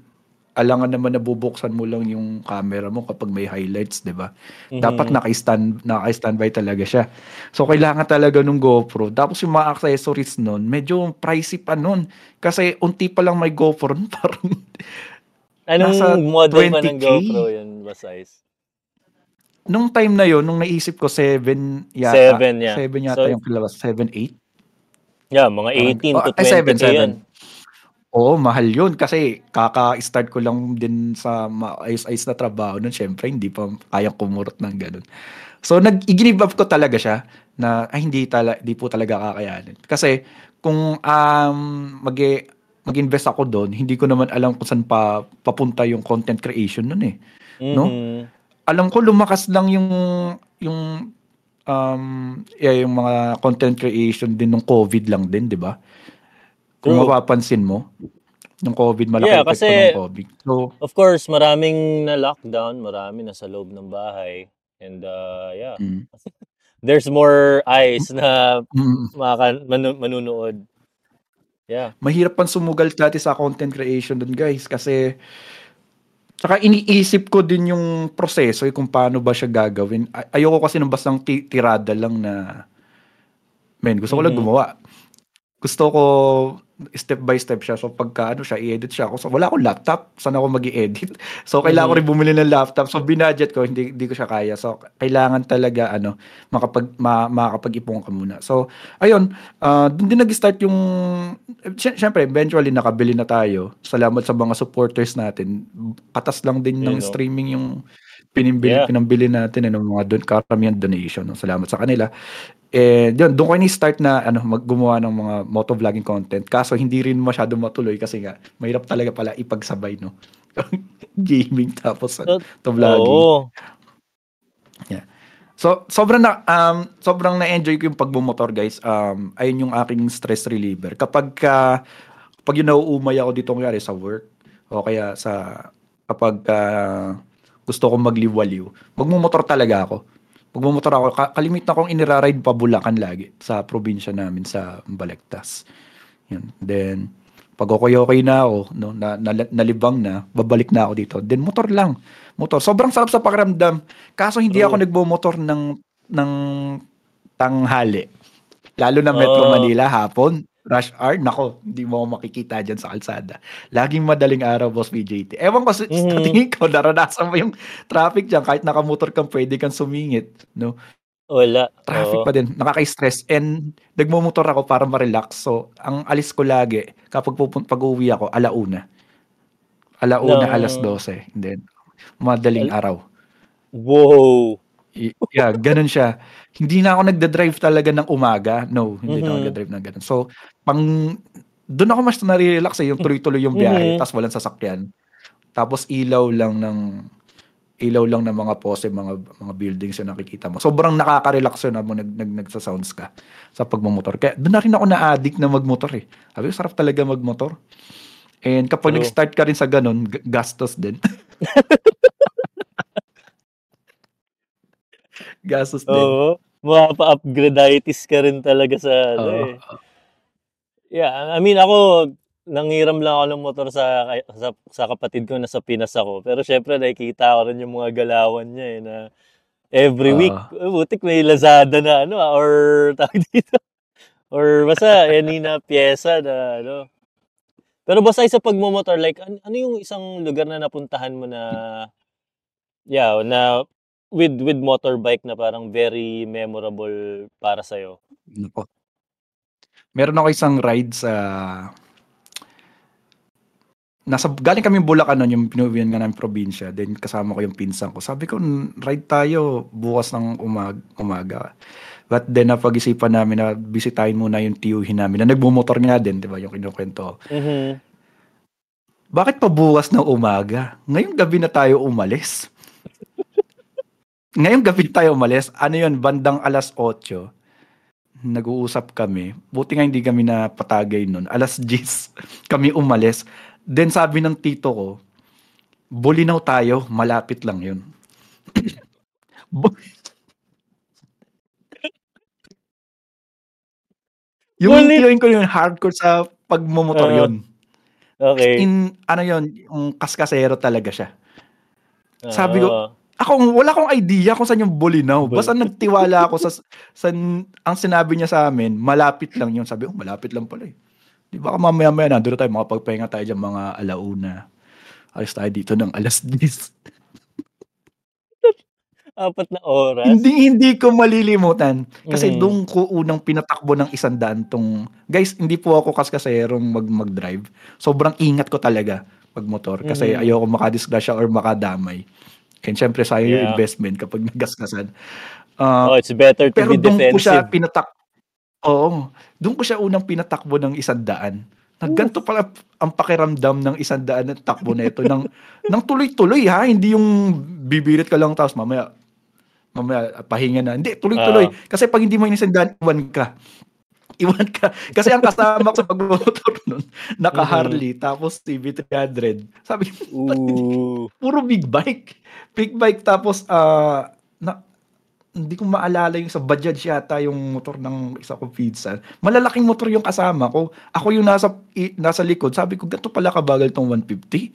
Alangan naman nabubuksan mo lang yung camera mo kapag may highlights, 'di ba? mhm. Dapat naka-stand naka-standby talaga siya. So kailangan talaga nung GoPro. Tapos yung mga accessories nun, medyo pricey pa nun. Kasi unti pa lang may GoPro, parang Anong nasa model pa ng 20K? GoPro yun ba size? nung time na yon nung naisip ko 7 yata. Seven, yeah. 7 yata So- yung kilabas, 7 8. Yeah, mga 18 to Oh, ay, 20 7, k yun. Oo, mahal yun kasi kaka-start ko lang din sa maayos-ayos na trabaho nun. Syempre, hindi pa kayang kumurot ng ganun. So, nag-give up ko talaga siya na ay, hindi, tala, hindi po talaga kakayanin. Kasi kung um, mag mag-invest ako doon, hindi ko naman alam kung saan pa papunta yung content creation nun eh. No? Mhm. Alam ko lumakas lang yung yung um yeah, yung mga content creation din ng COVID lang din, 'di ba? Kung True. mapapansin mo, yung COVID malaki Yeah, kasi- ng COVID. So, Of course, maraming na lockdown, marami nasa loob ng bahay. And uh, yeah, mm, there's more eyes na mm, maka, manu- manunood. Yeah. mahirap pang sumugal dati sa content creation dun, guys, kasi Tsaka iniisip ko din yung proseso eh, kung paano ba siya gagawin. Ay- ayoko kasi nung bastang ti- tirada lang na men, gusto ko lang Mhm. gumawa. Gusto ko step by step siya. So pagka ano siya, i-edit siya ako. So wala akong laptop. Saan ako mag edit So kailangan ko Mhm. rin bumili ng laptop. So binudget ko, hindi, hindi ko siya kaya. So kailangan talaga ano, makapag, ma, makakapag-ipon ka muna. So ayun, ah doon din nag-start yung, sy- syempre, eventually nakabili na tayo. Salamat sa mga supporters natin. Katas lang din ng Yun, no? streaming yung pinimbili, Yeah. pinambili natin, ano, mga don, karamihan donation. No? Salamat sa kanila. Eh, yun, doon ko ni-start na ano, maggumawa ng mga motovlogging content. Kaso hindi rin masyado matuloy kasi nga, mahirap talaga pala ipagsabay, no? Gaming tapos to vlogging. Oo. So, sobrang na um sobrang na-enjoy ko yung pagbumotor, guys. Um ayun yung aking stress reliever. Kapag ka pag yung nauumay ako dito kunyari sa work o kaya sa kapag ah, gusto kong magliwaliw, magmumotor talaga ako. Magmumotor ako. Ka- kalimit na kong iniraride pa Bulacan lagi sa probinsya namin sa Balagtas. Yun. Then, pag okay-okay na ako, no, na, na, nalibang na, babalik na ako dito. Then, motor lang. Motor. Sobrang sarap sa pakiramdam. Kaso hindi True. ako nagbo-motor ng, ng tanghali. Lalo na Metro Oh. Manila, hapon, rush hour, nako, hindi mo makikita dyan sa kalsada. Laging madaling araw, Boss BJT. Ewan ko, sa Mhm. tingin ko, naranasan mo yung traffic dyan, kahit nakamotor kang, pwede kang sumingit. No? Wala. Traffic Oo. pa din. Nakaka-stress. And nagmumotor ako para ma-relax. So, ang alis ko lagi, kapag pupun- pag-uwi ako, alauna. Alauna, Ng- alas 12. And then, madaling Al- araw. Wow. Yeah, ganun siya. Hindi na ako nagda-drive talaga ng umaga. No, hindi na ako Mhm. nagda-drive ng ganun. So, pang doon ako mas nare-relax eh, yung tuloy-tuloy yung biyahe, Mhm. tapos walang sasakyan. Tapos ilaw lang ng ilaw lang ng mga pose, mga mga buildings yung nakikita mo. Sobrang nakaka-relax yun habang nag, nag, nagsa-sounds ka sa pagmamotor. Kaya doon na rin ako na-addict na magmotor eh. Sabi ko, sarap talaga magmotor. And kapag True. nag-start ka rin sa ganun, gastos din. gastos din. Oo. Mapa-upgraditis ka rin talaga sa ano Oo. eh. Yeah, I mean ako nanghiram lang ako ng motor sa sa, sa kapatid ko na sa Pinas ako. Pero syempre nakikita ko rin yung mga galawan niya eh na every Oo. week, eh, butik may Lazada na ano ah, or tawag dito. Or basta any na pyesa na ano. Pero basta sa pagmomotor like an- ano yung isang lugar na napuntahan mo na yeah, na with with motorbike na parang very memorable para sa Nako. Meron ako isang ride sa nasa galing kami Bulacan noon yung pinuwian nga namin probinsya then kasama ko yung pinsan ko sabi ko "N- ride tayo bukas ng umag umaga but then napag-isipan namin na bisitahin muna yung tiyuhin namin na nagmumotor nga din di ba yung kinukwento. Mhm. bakit pa bukas ng umaga ngayong gabi na tayo umalis ngayong gabi tayo umalis ano yun bandang alas 8 nag-uusap kami. Buti nga hindi kami na patagay nun. Alas 10 kami umalis. Then sabi ng tito ko, Bulinaw tayo, malapit lang yun. Yung Bulit- tiyoin ko yun, hardcore sa pagmumotor Oo. yun. Okay. In, ano yun, yung kaskasero talaga siya. sabi ko, Oo. Ako, wala akong idea kung saan yung Bulinaw. Bul- Basta nagtiwala ako sa, sa, ang sinabi niya sa amin, malapit lang yun. Sabi ko, malapit lang pala eh. Di ba mamaya-maya na, doon tayo, makapagpahinga tayo dyan mga alauna. Alis tayo dito ng alas 10. apat na oras. hindi, hindi ko malilimutan. Kasi Mhm. doon ko unang pinatakbo ng isang daan tong, guys, hindi po ako kaskaserong mag, mag-drive. Sobrang ingat ko talaga pag motor. Kasi Mhm. ayoko makadisgrasya or makadamay. And syempre, sayang yung Yeah. investment kapag nagaskasan. Ah, Oh, it's better to Pero be doon ko siya defensive. pinatak Oo. Doon ko siya unang pinatakbo ng isang daan. Nagganto pala ang pakiramdam ng isang daan ng takbo na ito. ng, ng tuloy-tuloy ha. Hindi yung bibirit ka lang tapos mamaya mamaya pahinga na. Hindi, tuloy-tuloy. Ah. Kasi pag hindi mo yung isang daan, iwan ka. Iwan ka. Kasi ang kasama ko sa pagmotor nun, naka Mhm. Harley, tapos CB300. Sabi, puro big bike. Big bike tapos ah na hindi ko maalala yung sa Bajaj yata yung motor ng isa kong pinsan. Malalaking motor yung kasama ko. Ako yung nasa i- nasa likod. Sabi ko, gato pala kabagal tong 150.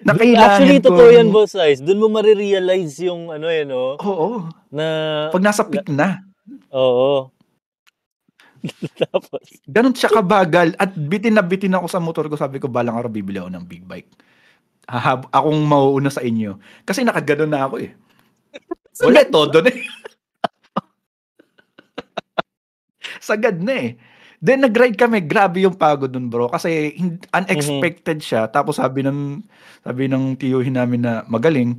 Nakailangan Actually, ko. totoo yan, boss Ice. Doon mo marirealize yung ano eh, no? Oo. Na, Pag nasa peak na. oo. Tapos, Ganun siya kabagal. At bitin na bitin ako sa motor ko. Sabi ko, balang araw bibili ako ng big bike. Hahab akong mauuna sa inyo. Kasi nakaganon na ako eh. Wala, todo na eh. Sagad na eh. Then nag-ride kami, grabe yung pagod nun bro. Kasi unexpected siya. Tapos sabi ng, sabi ng tiyuhin namin na magaling,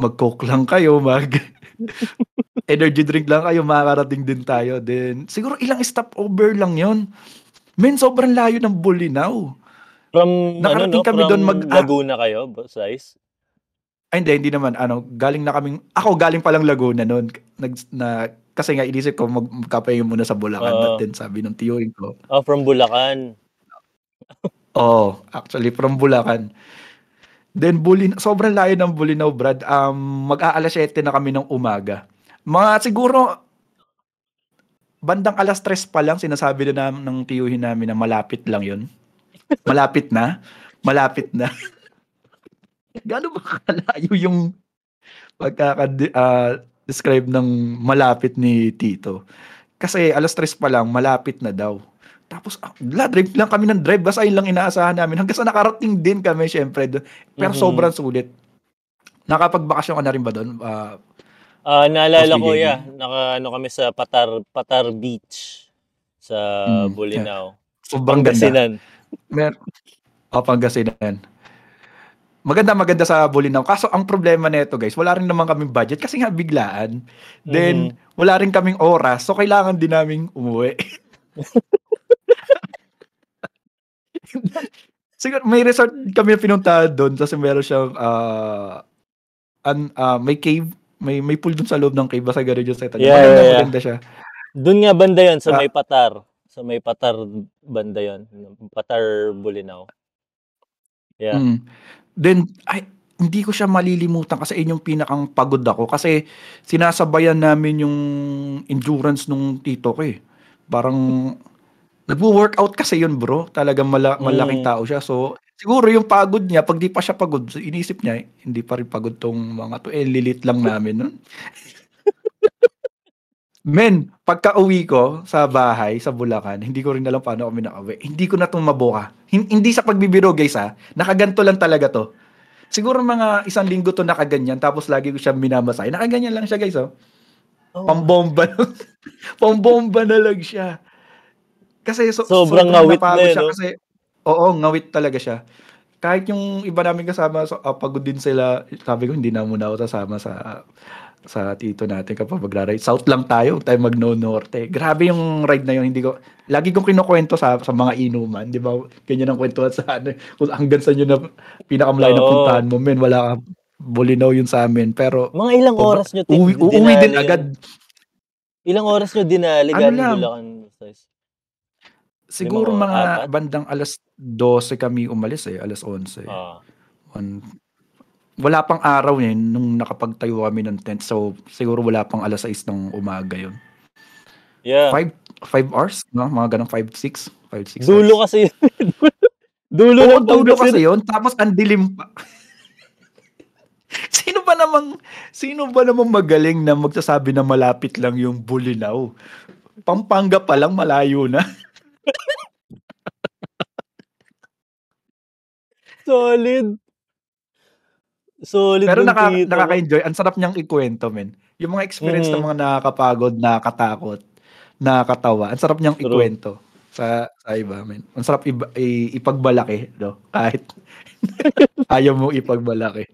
mag-coke lang kayo, mag energy drink lang kayo, makakarating din tayo. Then, siguro ilang stopover lang yon Men, sobrang layo ng Bulinaw. From, ano, Nakarating no? kami doon mag- ah. Laguna kayo, boss Ice? Ay, hindi, hindi naman. Ano, galing na kaming, ako galing palang Laguna noon. Nag, na, kasi nga inisip ko mag, magkapahinga muna sa Bulacan. But then sabi ng tiyuhin ko, Oh, from Bulacan. oh, actually from Bulacan. Then Bulin, sobrang layo ng Bulinaw, Brad. Um, mag-aalas 7 na kami ng umaga. Mga siguro bandang alas 3 pa lang sinasabi na ng tiyuhin namin na malapit lang 'yun. Malapit na. Malapit na. Gaano ba kalayo yung pagkaka-describe ng malapit ni Tito? Kasi alas 3 pa lang, malapit na daw. Tapos, ah, la, drive lang kami ng drive. Basta yun lang inaasahan namin. Hanggang sa nakarating din kami, syempre. doon. Pero Mhm. sobrang sulit. Nakapagbakasyon ka na rin ba doon? Ah, Ah, naalala ko, yeah. Naka, ano kami sa Patar, Patar Beach sa Mm, Bulinaw. sobrang ganda. Mer oh, Pangasinan. maganda maganda sa Bulinaw. Kaso ang problema nito guys, wala rin naman kaming budget kasi nga biglaan. Then wala rin kaming oras, so kailangan din naming umuwi. Siguro may resort kami na pinuntahan doon kasi meron siyang ah an, ah, may cave, may may pool doon sa loob ng cave basta gano'n yung setup. Yeah, maganda, yeah, yeah. maganda siya. Doon nga banda yon sa Ah. may Patar. Sa may Patar banda yon. Patar Bulinaw. Yeah. Mm. Then ay hindi ko siya malilimutan kasi yun yung pinakang pagod ako kasi sinasabayan namin yung endurance nung tito ko eh. Parang nagwo-workout kasi yun bro. Talagang mala- malaking Mm. tao siya. So siguro yung pagod niya, pag di pa siya pagod, so, inisip niya, eh, hindi pa rin pagod tong mga to. Eh, lilit lang namin nun. Men, pagka uwi ko sa bahay, sa Bulacan, hindi ko rin alam paano kami nakauwi. Hindi ko na itong mabuka. Hin- hindi sa pagbibiro guys ha, nakaganto lang talaga to. Siguro mga isang linggo to nakaganyan, tapos lagi ko siya minamasay. Nakaganyan lang siya guys oh. Oh. Pambomba lang. Pambomba na lang siya. Kasi so, Sobrang ngawit na napagod eh, siya no? kasi oo, ngawit talaga siya. Kahit yung iba namin kasama, so, ah, pagod din sila. Sabi ko, hindi na muna ako sasama sa sa tito natin kapag magra-ride. South lang tayo, tayo mag no norte. Grabe yung ride na yun, hindi ko lagi kong kinukwento sa sa mga inuman, 'di ba? Ganyan ang kwentuhan sa ano, kung hanggang sa yun na pinakamalayo na Oo. puntahan mo, men, wala ka Bulinaw yun sa amin. Pero Mga ilang Sobra- oras nyo uwi, din- uuwi din agad. Ilang oras nyo dinali Ano galing? Bulacan? Siguro mga apat? bandang alas 12 kami umalis eh, alas 11. Ah. On, wala pang araw eh, nung nakapagtayo kami ng tent. So, siguro wala pang alas 6 ng umaga yun. Yeah. 5 5 hours, no? Mga ganun, 5, 6. 5, 6 Dulo kasi yun. dulo Oo, dulo kasi yun. Tapos ang dilim pa. sino ba namang sino ba namang magaling na magsasabi na malapit lang yung Bulinaw? Pampanga pa lang malayo na. Solid. Solid Pero naka, tito nakaka-enjoy. Ang sarap niyang ikwento, men. Yung mga experience Mhm. ng mga nakakapagod, nakakatakot, nakakatawa. Ang sarap niyang True. ikwento sa, sa iba, men. Ang sarap iba, i- ipagbalaki, no? Kahit ayaw mo ipagbalaki.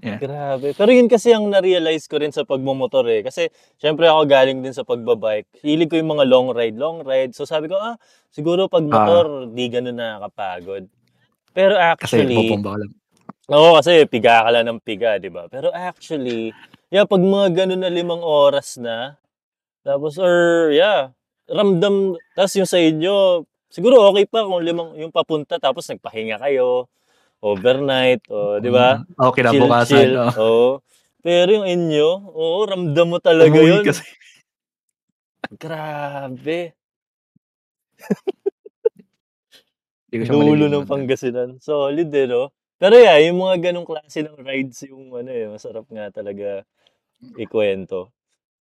Grabe. Pero yun kasi ang na-realize ko rin sa pagmumotor eh. Kasi syempre ako galing din sa pagbabike. Hilig ko yung mga long ride, long ride. So sabi ko, ah, siguro pag motor, di ganun nakakapagod. Pero Kasi actually, bubomba ka lang. Oo, kasi piga ka lang ng piga, di ba? Pero actually, yeah, pag mga ganun na limang oras na, tapos, or, yeah, ramdam, tapos yung sa inyo, siguro okay pa kung limang, yung papunta, tapos nagpahinga kayo, overnight, o, di ba? Oo, kinabukasan. Chill, chill. oh. Pero yung inyo, oo, ramdam mo talaga Umuwi yun. kasi. Grabe. Dulo ng Pangasinan. Solid eh, no? Pero yeah, yung mga ganong klase ng rides, yung ano eh, masarap nga talaga ikwento.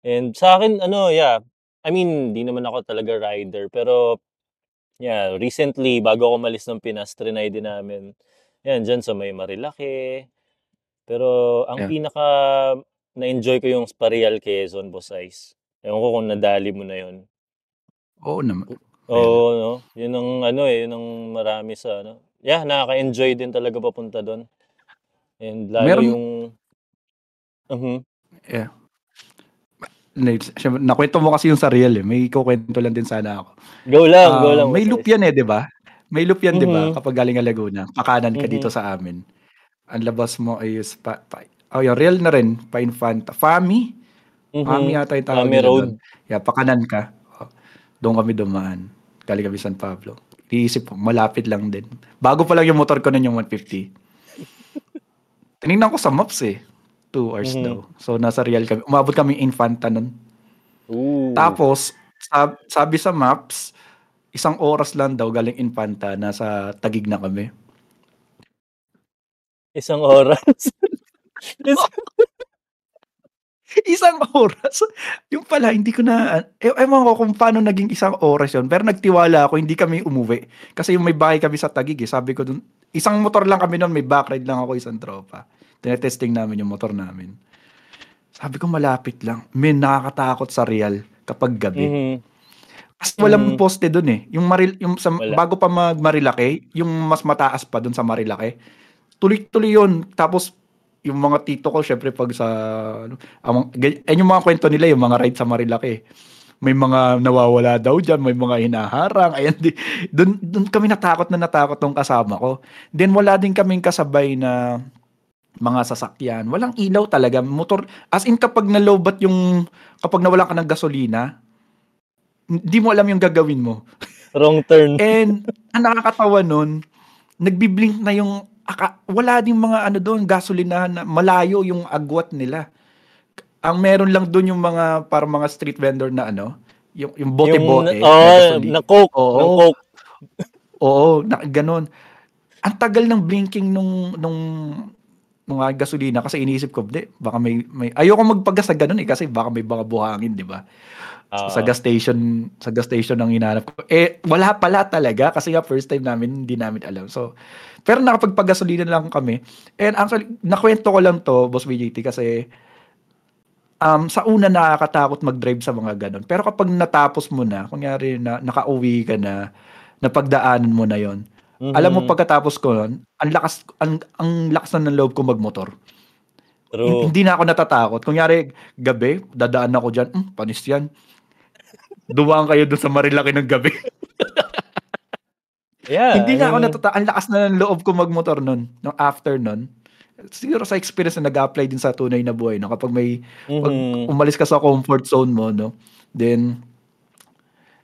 And sa akin, ano, yeah, I mean, di naman ako talaga rider, pero yeah, recently, bago ako malis ng Pinas, trinay din namin. Yan, dyan sa may Marilaki. Pero ang Yeah. pinaka na-enjoy ko yung Parial Quezon, Boss Ice. Ewan ko kung nadali mo na yun. Oo naman. Oo, no? Yun ang ano eh, yun ang marami sa ano. Yeah, nakaka-enjoy din talaga papunta doon. And lalo Meron- yung. Na- syempre, Nakwento mo kasi yung sa real eh. May kukwento lang din sana ako. Go lang, go Ah, lang. may loop yan eh, di ba? May loop yan, di ba? Mhm. Kapag galing ka Laguna, pakanan ka Mhm. dito sa amin. Ang labas mo is pa, pa oh, yung real na rin, pa Infanta. Fami? Mhm. Fami yata yung tawag Fami Road. doon. Yeah, pakanan ka. Oh, doon kami dumaan. Galing kami San Pablo. Iisip ko, malapit lang din. Bago pa lang yung motor ko nun yung 150. Tinignan ko sa maps eh. Two hours Mhm. daw. So, nasa real kami. Umabot kami Infanta nun. Ooh. Tapos, sab- sabi sa maps, isang oras lang daw galing Infanta, nasa Tagig na kami. Isang oras. Is- Isang oras? Yung pala, hindi ko na, eh, ewan ko kung paano naging isang oras yun. Pero nagtiwala ako, hindi kami umuwi. Kasi yung may bahay kami sa Tagig eh. Sabi ko dun, isang motor lang kami nun, may backride lang ako, isang tropa. Tinetesting namin yung motor namin. Sabi ko malapit lang. Men, nakakatakot sa real kapag gabi. Mhm. Kasi walang Mm. poste doon eh. Yung Maril yung sa, Wala. bago pa mag Marilake, yung mas mataas pa doon sa Marilake, tuloy-tuloy yun. Tapos, yung mga tito ko, syempre pag sa, ano, ang, yan yung mga kwento nila, yung mga ride sa Marilaki. May mga nawawala daw dyan, may mga hinaharang. Ayan, di, dun, dun kami natakot na natakot nung kasama ko. Then wala din kaming kasabay na mga sasakyan. Walang ilaw talaga. Motor, as in kapag nalobat yung, kapag nawala ka ng gasolina, hindi mo alam yung gagawin mo. Wrong turn. And ang nakakatawa nun, nagbiblink na yung aka, wala ding mga ano doon, gasolinahan na malayo yung agwat nila. Ang meron lang doon yung mga para mga street vendor na ano, yung yung bote-bote. Yung, oh, na coke, Oo. ng coke. Oo, na, ganun. Ang tagal ng blinking nung nung nung uh, gasolina kasi iniisip ko, di, baka may, may ayoko magpagas sa ganun eh kasi baka may mga buhangin, di ba? Uh, sa gas station, sa gas station ang hinanap ko. Eh, wala pala talaga kasi nga first time namin, hindi namin alam. So, pero nakapagpagasolina lang kami. And actually, nakwento ko lang to, Boss BJT, kasi um, sa una nakakatakot mag-drive sa mga ganon. Pero kapag natapos mo na, kunyari na nakauwi ka na, napagdaanan mo na yon mm-hmm. alam mo pagkatapos ko nun, ang lakas, ang, ang lakas na ng loob ko magmotor. True. Hindi na ako natatakot. Kunyari, gabi, dadaan ako dyan, hmm, panis yan dumaan kayo doon sa Marilaki ng gabi. yeah. Hindi na ako natata ang lakas na ng loob ko magmotor noon, no after noon. Siguro sa experience na nag-apply din sa tunay na buhay, no? Kapag may mm-hmm. pag umalis ka sa comfort zone mo, no? Then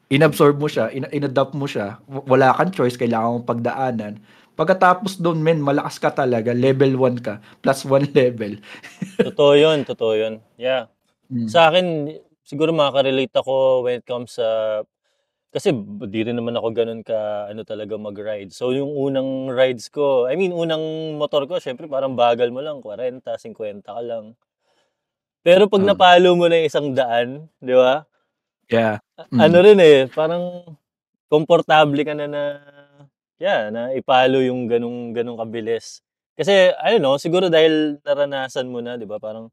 inabsorb mo siya, in- inadapt mo siya, wala kang choice, kailangan mong pagdaanan. Pagkatapos doon, men, malakas ka talaga, level 1 ka, plus 1 level. totoo yun, totoo yun. Yeah. Hmm. Sa akin, siguro makaka-relate ako when it comes sa kasi di rin naman ako ganun ka ano talaga mag-ride. So yung unang rides ko, I mean unang motor ko, syempre parang bagal mo lang, 40, 50 ka lang. Pero pag uh. napalo mo na yung isang daan, di ba? Yeah. Mm. Ano rin eh, parang komportable ka na na yeah, na ipalo yung ganung ganung kabilis. Kasi I don't know, siguro dahil naranasan mo na, 'di ba? Parang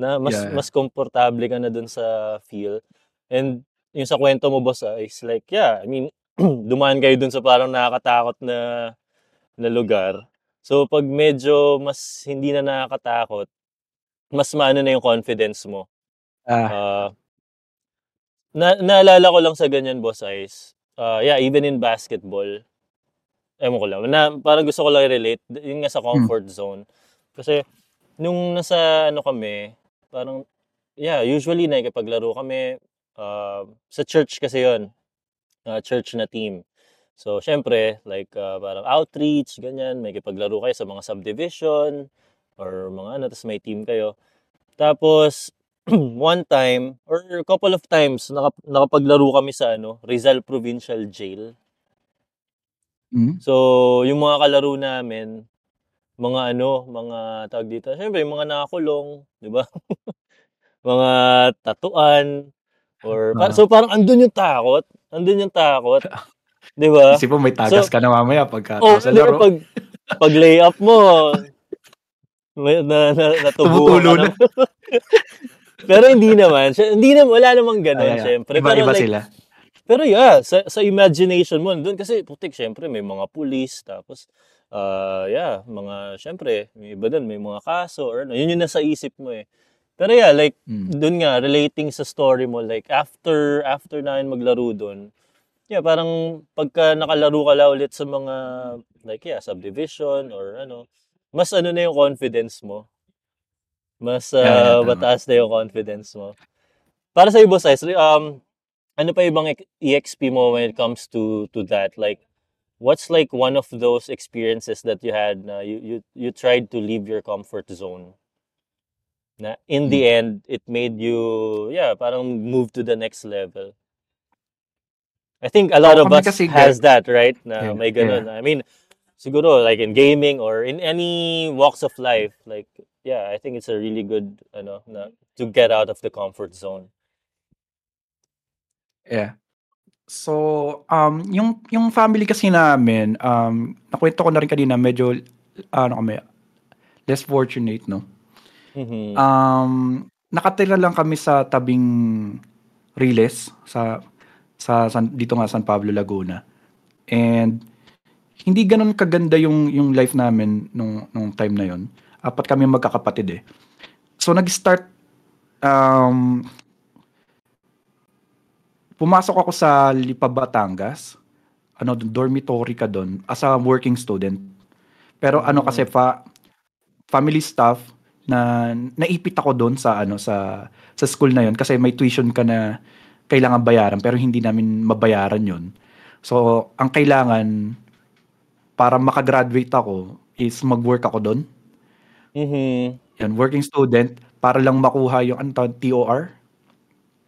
na mas Yeah. mas komportable ka na dun sa feel. And yung sa kwento mo boss, ah, is like, yeah, I mean, dumaan kayo dun sa parang nakakatakot na na lugar. So, 'pag medyo mas hindi na nakakatakot, mas maano na yung confidence mo. Ah. Ah, na naalala ko lang sa ganyan boss is, ah, yeah, even in basketball, ewan ko lang, na parang gusto ko lang i-relate, yun nga sa Hmm. comfort zone. Kasi nung nasa ano kami Parang, yeah, usually nakikipaglaro kami, uh, sa church kasi yon uh, church na team. So, syempre, like, uh, parang outreach, ganyan, may kipaglaro kayo sa mga subdivision, or mga ano, tapos may team kayo. Tapos, one time, or a couple of times, nakap- nakapaglaro kami sa ano, Rizal Provincial Jail. Mm. So, yung mga kalaro namin, mga ano, mga tawag dito, siyempre yung mga nakakulong, 'di ba? mga tatuan or pa, so parang andun yung takot, andun yung takot. 'Di ba? Isip mo may tagas so, ka na mamaya pagka oh, sa laro. Pag pag lay up mo, may, na, na, natubuhan ka na. Pero hindi naman, hindi na wala namang ganoon, ay, syempre. Iba, pero iba like, sila. Pero yeah, sa, sa imagination mo, doon kasi putik, syempre may mga pulis, tapos uh, yeah, mga, syempre, may iba doon, may mga kaso, or ano, yun yung nasa isip mo eh. Pero yeah, like, mm. doon nga, relating sa story mo, like, after, after namin maglaro doon, yeah, parang pagka nakalaro ka la ulit sa mga, like, yeah, subdivision, or ano, mas ano na yung confidence mo. Mas uh, yeah, yeah, mataas na yung confidence mo. Para sa ibo, Boss um, ano pa ibang EXP mo when it comes to to that? Like, what's like one of those experiences that you had na you you you tried to leave your comfort zone na in the hmm. end it made you yeah parang move to the next level I think a lot of us has that right na yeah, may ganun yeah. I mean siguro like in gaming or in any walks of life like yeah I think it's a really good ano na to get out of the comfort zone yeah So, um, yung yung family kasi namin, um, nakuwento ko na rin kanina medyo ano kami, less fortunate 'no. Mhm. Um, nakatira lang kami sa tabing Riles sa sa San dito nga San Pablo, Laguna. And hindi ganun kaganda yung yung life namin nung nung time na yon. Apat kami magkakapatid eh. So nag-start um pumasok ako sa Lipa Batangas. Ano, dormitory ka doon as a working student. Pero ano kasi fa family staff na naipit ako doon sa ano sa sa school na yon kasi may tuition ka na kailangan bayaran pero hindi namin mabayaran yon. So, ang kailangan para makagraduate ako is mag-work ako doon. Mhm. Yan, working student para lang makuha yung ano TOR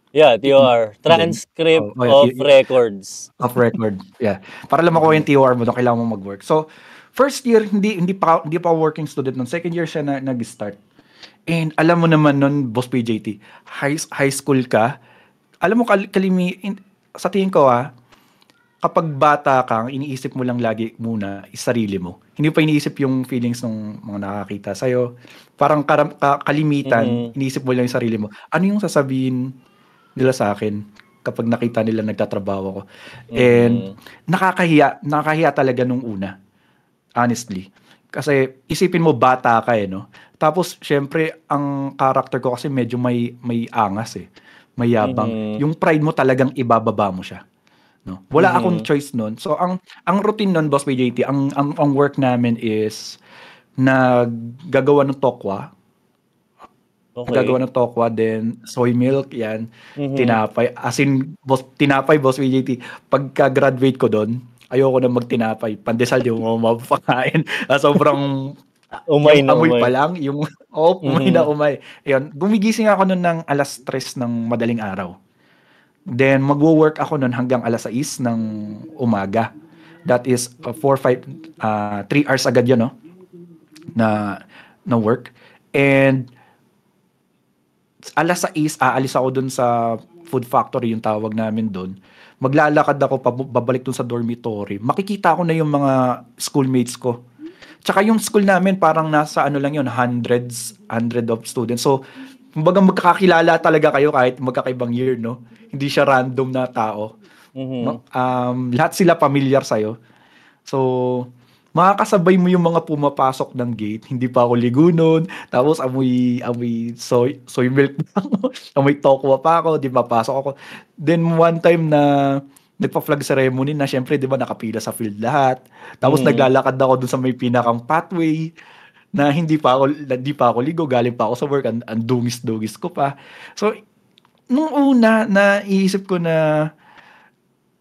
Yeah, TOR. Transcript Oh, oh, yeah, of records. of record. yeah. Para lang makuha yung TOR mo, doon kailangan mo mag-work. So, first year hindi hindi pa hindi pa working student noon. Second year siya na nag-start. And alam mo naman noon, Boss PJT, high high school ka. Alam mo kal- kalimi in- sa tingin ko ah, kapag bata ka, iniisip mo lang lagi muna is sarili mo. Hindi pa iniisip yung feelings ng mga nakakita sa'yo. Parang karam, ka- kalimitan, Mhm. iniisip mo lang yung sarili mo. Ano yung sasabihin nila sa akin kapag nakita nila nagtatrabaho ko? And nakakahiya, nakakahiya talaga nung una. Honestly. Kasi isipin mo bata ka eh, no? Tapos syempre ang character ko kasi medyo may may angas eh. May yabang. Mhm. Yung pride mo talagang ibababa mo siya. No? Wala Mhm. akong choice noon. So ang ang routine noon Boss PJT, ang ang, ang work namin is naggagawa ng tokwa, Okay. Gagawa ng tokwa, then soy milk, yan. Mhm. Tinapay. As in, boss, tinapay, boss VJT. Pagka-graduate ko doon, ayoko na magtinapay. Pandesal yung mga mapakain. Ah, Sobrang Umay na amoy umay. pa lang, yung oh, umay Mhm. na umay. Ayun, gumigising ako noon ng alas 3 ng madaling araw. Then magwo-work ako noon hanggang alas 6 ng umaga. That is 4 5 3 hours agad 'yun, no? Na na work. And alas 6 aalis ako doon sa food factory yung tawag namin doon. Maglalakad ako babalik doon sa dormitory. Makikita ko na yung mga schoolmates ko. Tsaka yung school namin parang nasa ano lang yun, hundreds, hundred of students. So, kumbaga magkakakilala talaga kayo kahit magkakaibang year, no? Hindi siya random na tao. Mhm. No? Um, lahat sila familiar sa'yo. So, makakasabay mo yung mga pumapasok ng gate. Hindi pa ako ligo nun. Tapos amoy, amoy soy, soy milk pa ako. amoy tokwa pa ako. Di ba, pasok ako. Then one time na nagpa-flag ceremony na syempre, di ba, nakapila sa field lahat. Tapos Mhm. naglalakad ako dun sa may pinakang pathway na hindi pa ako hindi pa ako ligo, galing pa ako sa work, ang, ang dungis-dungis ko pa. So, nung una, naisip ko na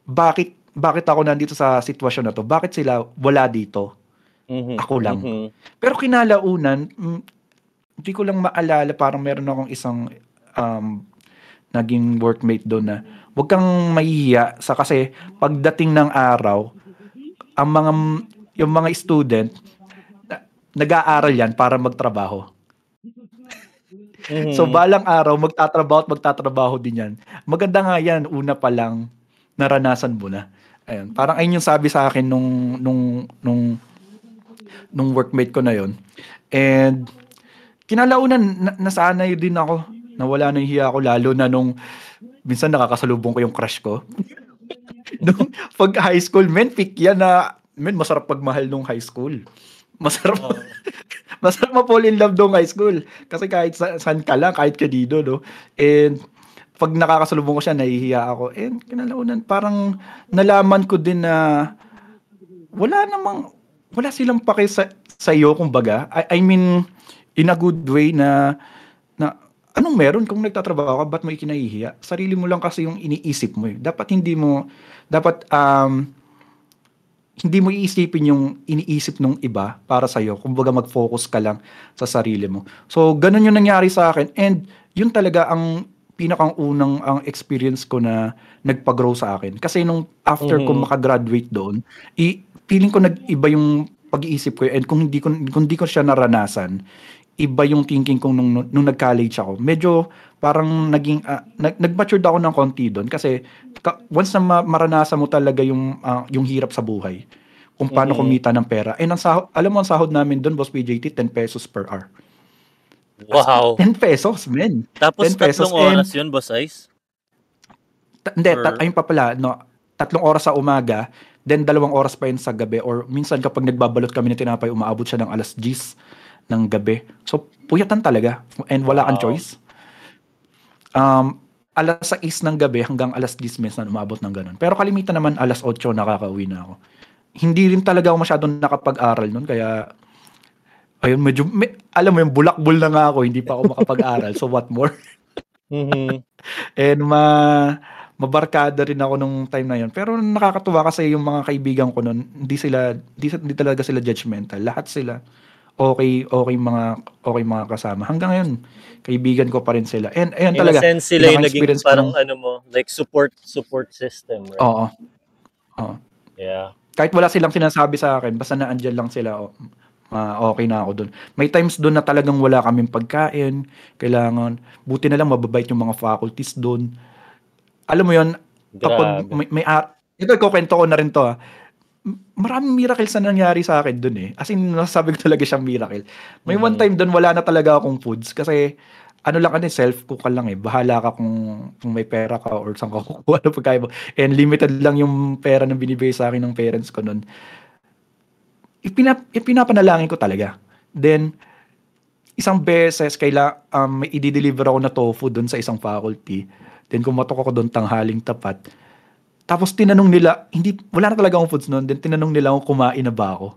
bakit bakit ako nandito sa sitwasyon na to? Bakit sila wala dito? Mhm. Ako lang. Mhm. Pero kinalaunan, mm, hindi ko lang maalala, parang meron akong isang um, naging workmate doon na huwag kang mahihiya sa kasi pagdating ng araw, ang mga yung mga student na- nag-aaral yan para magtrabaho. Mhm. So balang araw magtatrabaho at magtatrabaho din yan. Maganda nga yan, una pa lang naranasan mo na. Ayun, parang ayun yung sabi sa akin nung nung nung nung workmate ko na yon. And kinalaunan na, nasanay din ako. Nawala na yung hiya ko lalo na nung minsan nakakasalubong ko yung crush ko. nung pag high school, men, pick yan na, men, masarap pagmahal nung high school. Masarap, Oo. masarap ma-fall in love nung high school. Kasi kahit sa, saan ka lang, kahit kanino, no? And pag nakakasalubong ko siya, nahihiya ako. And kinalaunan, parang nalaman ko din na wala namang, wala silang pake sa, sa iyo, kumbaga. I, I mean, in a good way na, na anong meron kung nagtatrabaho ka, ba't mo ikinahihiya? Sarili mo lang kasi yung iniisip mo. Eh. Dapat hindi mo, dapat, um, hindi mo iisipin yung iniisip ng iba para sa iyo. Kumbaga mag-focus ka lang sa sarili mo. So, ganun yung nangyari sa akin. And yun talaga ang pinakang unang ang experience ko na nagpa-grow sa akin. Kasi nung after ko Mhm. makagraduate doon, i feeling ko nag-iba yung pag-iisip ko and kung hindi ko kung hindi ko siya naranasan, iba yung thinking ko nung nung nag-college ako. Medyo parang naging ah, nag, nag-matured ako ng konti doon kasi ka- once na ma- maranasan mo talaga yung ah, yung hirap sa buhay, kung paano Mhm. kumita ng pera. And ang sahod, alam mo ang sahod namin doon, Boss PJT, 10 pesos per hour. Wow. 10 pesos, men. Tapos 10 pesos tatlong and- oras yun, Boss Ice? Ta- hindi, Per- tat- ayun pa pala, no, tatlong oras sa umaga, Then dalawang oras pa yun sa gabi or minsan kapag nagbabalot kami ng tinapay, umaabot siya ng alas 10 ng gabi. So puyatan talaga and wala kang Wow. choice. Um, alas 6 ng gabi hanggang alas 10 minsan umabot ng ganun. Pero kalimitan naman alas 8 nakakauwi na ako. Hindi rin talaga ako masyadong nakapag-aral nun kaya ayun medyo may- alam mo yung bulakbol na nga ako hindi pa ako makapag-aral so what more? Mhm. and ma mabarkada rin ako nung time na yun. Pero nakakatuwa kasi yung mga kaibigan ko nun hindi sila hindi, hindi talaga sila judgmental. Lahat sila okay okay mga okay mga kasama. Hanggang ngayon kaibigan ko pa rin sila. And ayun In talaga sense, sila yung naging parang ano mo, like support support system, right? oo. Oo. Yeah. kahit wala silang sinasabi sa akin, basta naandyan lang sila, o- ah, okay na ako doon. May times doon na talagang wala kaming pagkain, kailangan, buti na lang mababait yung mga faculties doon. Alam mo yon kapag may, may ar- ito, kukwento ko na rin to ha. M- Maraming miracles na nangyari sa akin doon eh. As in, nasasabi ko talaga siyang miracle. May one Mhm. time doon, wala na talaga akong foods kasi ano lang kasi self-cook ka lang eh. Bahala ka kung, kung may pera ka or saan ka kukuha ng pagkain mo. And limited lang yung pera na binibigay sa akin ng parents ko noon. Ipinap, ipinapanalangin ko talaga. Then, isang beses, kaila, um, may i-deliver ako na tofu doon sa isang faculty. Then, kumatok ako doon tanghaling tapat. Tapos, tinanong nila, hindi, wala na talaga akong foods noon. Then, tinanong nila ako, kumain na ba ako?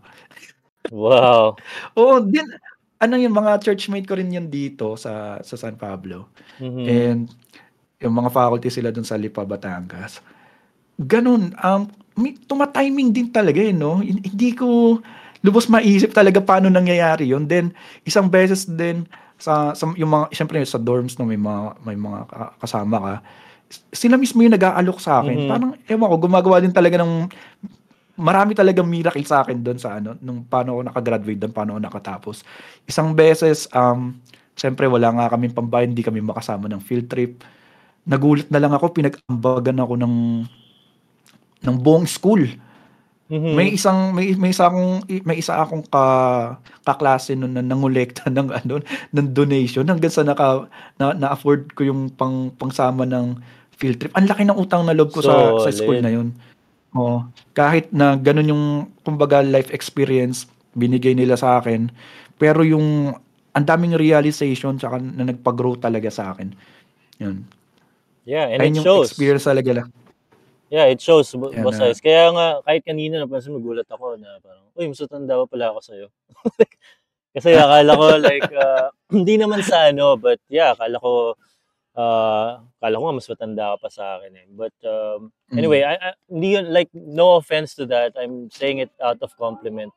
Wow. Oo, din, ano yung mga churchmate ko rin yun dito sa, sa San Pablo. Mhm. And yung mga faculty sila dun sa Lipa, Batangas. Ganun, um, may, tumatiming din talaga eh, no? Hin- Hindi ko lubos maisip talaga paano nangyayari yun. Then, isang beses din, sa, sa yung mga, syempre sa dorms no, may mga, may mga ka- kasama ka, sila mismo yung nag-aalok sa akin. Mhm. Parang, ewan ko, gumagawa din talaga ng, marami talagang miracle sa akin doon sa ano, nung paano ako nakagraduate doon, paano ako nakatapos. Isang beses, um, syempre wala nga kami pambayad, hindi kami makasama ng field trip. Nagulat na lang ako, pinag-ambagan ako ng ng buong school. Mhm. May isang may, may isa akong may isa akong ka kaklase noon na nangolekta ng ano ng donation hanggang sa naka na, na-afford ko yung pang pangsama ng field trip. Ang laki ng utang na loob ko sa sa school na yun. Oo. Kahit na ganun yung kumbaga life experience binigay nila sa akin, pero yung ang daming realization tsaka na nagpa-grow talaga sa akin. Yun. Yeah, and Ayun it yung shows. experience talaga lang. Yeah, it shows, bo- Yan. Ice. Kaya nga, kahit kanina napansin, magulat ako na parang, uy, mas matanda pa pala ako sa'yo. Kasi akala ko, like, uh, hindi naman sa ano, but yeah, akala ko, uh, akala ko nga mas matanda ka pa sa akin eh. But um, Mm. anyway, I, I, hindi yun, like, no offense to that. I'm saying it out of compliment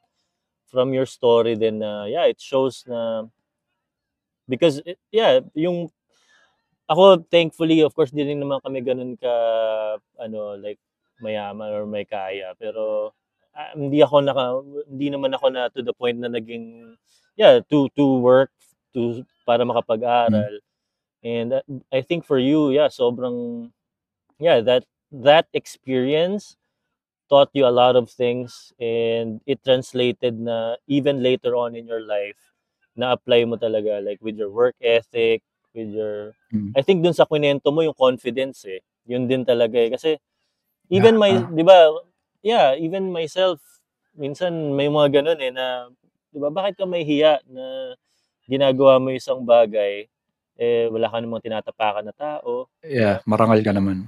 from your story then, uh, yeah, it shows na, because, it, yeah, yung ako thankfully of course di rin naman kami ganun ka ano like mayaman or may kaya. Pero ah, hindi ako naka hindi naman ako na to the point na naging yeah to to work to para makapag-aral. And uh, I think for you yeah sobrang yeah that that experience taught you a lot of things and it translated na even later on in your life na apply mo talaga like with your work ethic with your Mm. I think dun sa kwento mo yung confidence eh. Yun din talaga eh. Kasi even Yeah, my, ah. 'di ba? Yeah, even myself minsan may mga ganun eh na 'di ba bakit ka mahihiya na ginagawa mo isang bagay eh wala ka namang tinatapakan na tao. Yeah, marangal ka naman.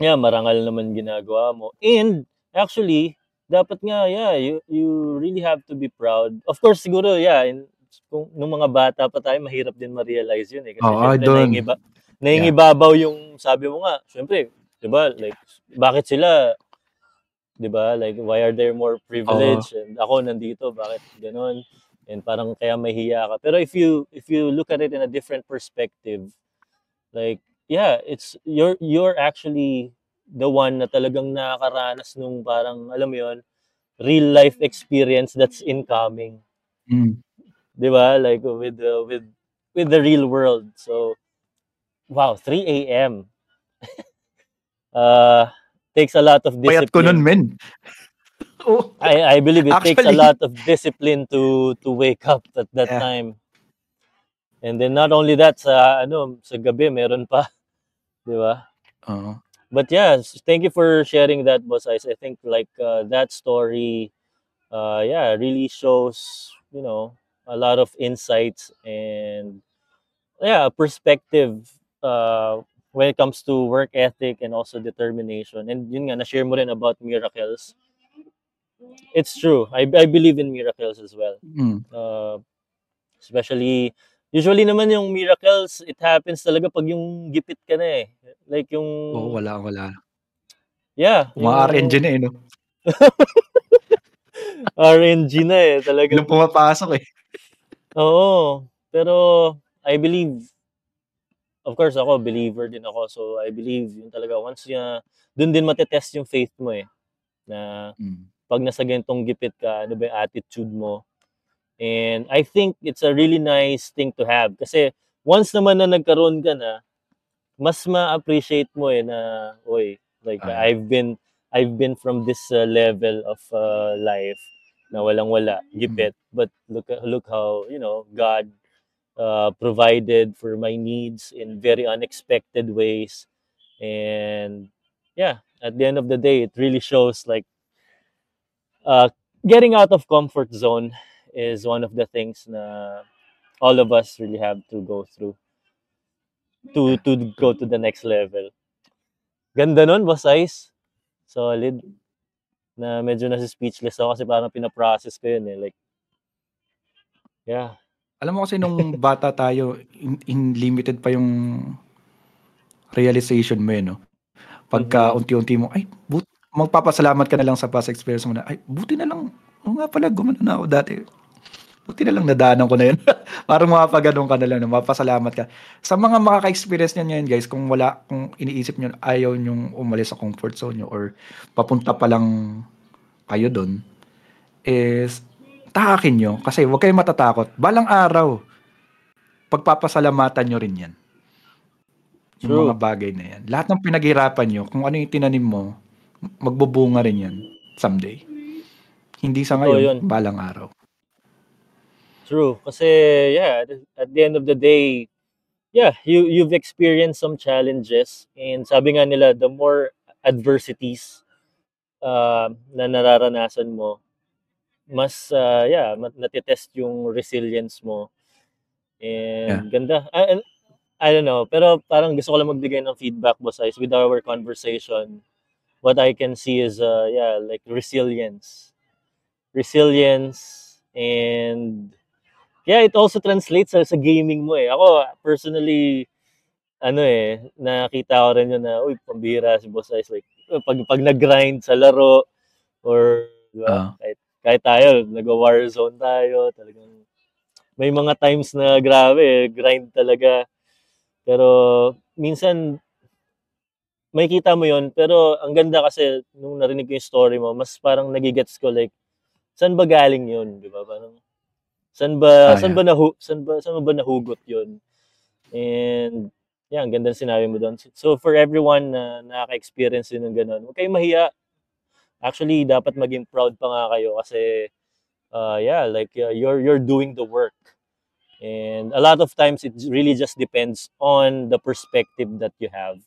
Yeah, marangal naman ginagawa mo. And actually, dapat nga yeah, you you really have to be proud. Of course siguro yeah, in, kung nung mga bata pa tayo mahirap din ma-realize yun eh kasi Oo, syempre naingiba, naingibabaw yung sabi mo nga, syempre, 'di ba? Like bakit sila 'di ba? Like why are they more privileged and ako nandito, bakit ganon? And parang kaya mahihiya ka. Pero if you if you look at it in a different perspective, like yeah, it's you're you're actually the one na talagang nakakaranas nung parang alam mo yon real life experience that's incoming, Mm. 'Di ba? Like with the with with the real world. So wow, 3 a.m. uh takes a lot of Payat ko nun, discipline. men. oh, I I believe it takes a lot of discipline to to wake up at that Yeah. time. And then not only that sa ano sa gabi meron pa, 'di ba? Oo. but yeah, thank you for sharing that, Boss Ice. I think like uh, that story, uh, yeah, really shows you know a lot of insights and yeah, perspective uh, when it comes to work ethic and also determination. And yun nga, na-share mo rin about miracles. It's true. I, I believe in miracles as well. Mm. Uh, especially, usually naman yung miracles, it happens talaga pag yung gipit ka na eh. Like yung, Oo, wala, wala. yeah, Mga RNG na eh, no? RNG na eh. Walang Talagang, pumapasok eh. Oo. Pero, I believe, of course ako, believer din ako. So, I believe yun talaga. Once niya, dun din matetest yung faith mo eh. Na Mm. pag nasa ganitong gipit ka, ano ba yung attitude mo? And I think it's a really nice thing to have. Kasi once naman na nagkaroon ka na, mas ma-appreciate mo eh na, oy, like Ah. I've been, I've been from this uh, level of uh, life na walang-wala, Mm. gipit. But look, look how, you know, God uh, provided for my needs in very unexpected ways. And yeah, at the end of the day, it really shows like uh, getting out of comfort zone is one of the things na all of us really have to go through to to go to the next level. Ganda nun, Boss Ice. Solid. Na medyo nasa speechless ako kasi parang pinaprocess ko yun eh. Like, yeah. Alam mo kasi nung bata tayo, in, in limited pa yung realization mo eh, no? Pagka Mhm. unti-unti mo, ay, but, magpapasalamat ka na lang sa past experience mo na, ay, buti na lang, o nga pala, gumano na ako dati. Buti na lang nadaanan ko na yun. Parang mapapaganon ka na lang, mapasalamat ka. Sa mga makaka-experience niyan ngayon, guys, kung wala, kung iniisip nyo, ayaw nyong umalis sa comfort zone nyo or papunta pa lang kayo doon, is, tahakin nyo. Kasi huwag kayong matatakot. Balang araw, pagpapasalamatan nyo rin yan. Yung True. mga bagay na yan. Lahat ng pinaghirapan nyo, kung ano yung tinanim mo, magbubunga rin yan someday. Hindi sa yun. ngayon, balang araw. True. Kasi, yeah, at- the end of the day, yeah, you, you've experienced some challenges. And sabi nga nila, the more adversities uh, na nararanasan mo, mas, uh, yeah, mat- natitest yung resilience mo. And ganda. I, I don't know, pero parang gusto ko lang magbigay ng feedback, Boss Ice, with our conversation. What I can see is, uh, yeah, like resilience. Resilience and yeah, it also translates sa, sa gaming mo eh. Ako, personally, ano eh, nakita ko rin yun na, uy, pambihira si Boss Ice. Like, pag, pag nag-grind sa laro, or, di ba, Ah. kahit, kahit tayo, nag-warzone tayo, talagang, may mga times na grabe, eh, grind talaga. Pero, minsan, may kita mo yon pero ang ganda kasi, nung narinig ko yung story mo, mas parang nagigets ko, like, saan ba galing yun, di ba? Parang, saan ba, Ah, saan yeah. ba, nahu, saan ba, saan mo ba nahugot yun? And, yeah, ang ganda ng sinabi mo doon. So, for everyone na nakaka-experience din ng ganun, huwag kayong mahiya. Actually, dapat maging proud pa nga kayo kasi, uh, yeah, like, uh, you're, you're doing the work. And a lot of times, it really just depends on the perspective that you have.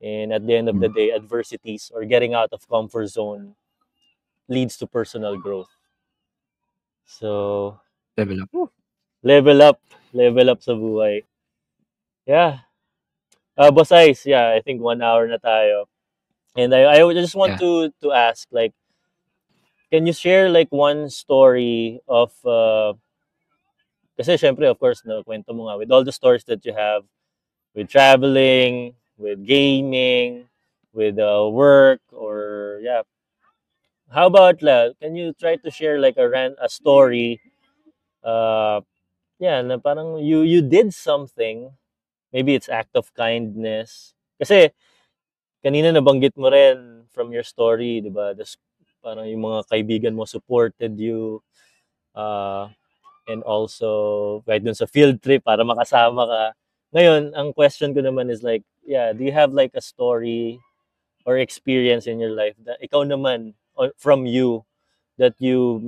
And at the end of the day, adversities or getting out of comfort zone leads to personal growth. So, Level up. level up. Level up sa buhay. Yeah. Uh, Boss Ice, yeah, I think one hour na tayo. And I, I just want Yeah. to to ask, like, can you share like one story of, uh, kasi syempre, of course, na kwento mo nga, with all the stories that you have, with traveling, with gaming, with uh, work, or yeah. How about la? Can you try to share like a ran a story? Uh, yeah, na parang you you did something. Maybe it's act of kindness. Kasi kanina nabanggit mo rin from your story, 'di ba? Das parang yung mga kaibigan mo supported you. Uh, and also kahit dun sa field trip para makasama ka. Ngayon, ang question ko naman is like, yeah, do you have like a story or experience in your life that ikaw naman or from you that you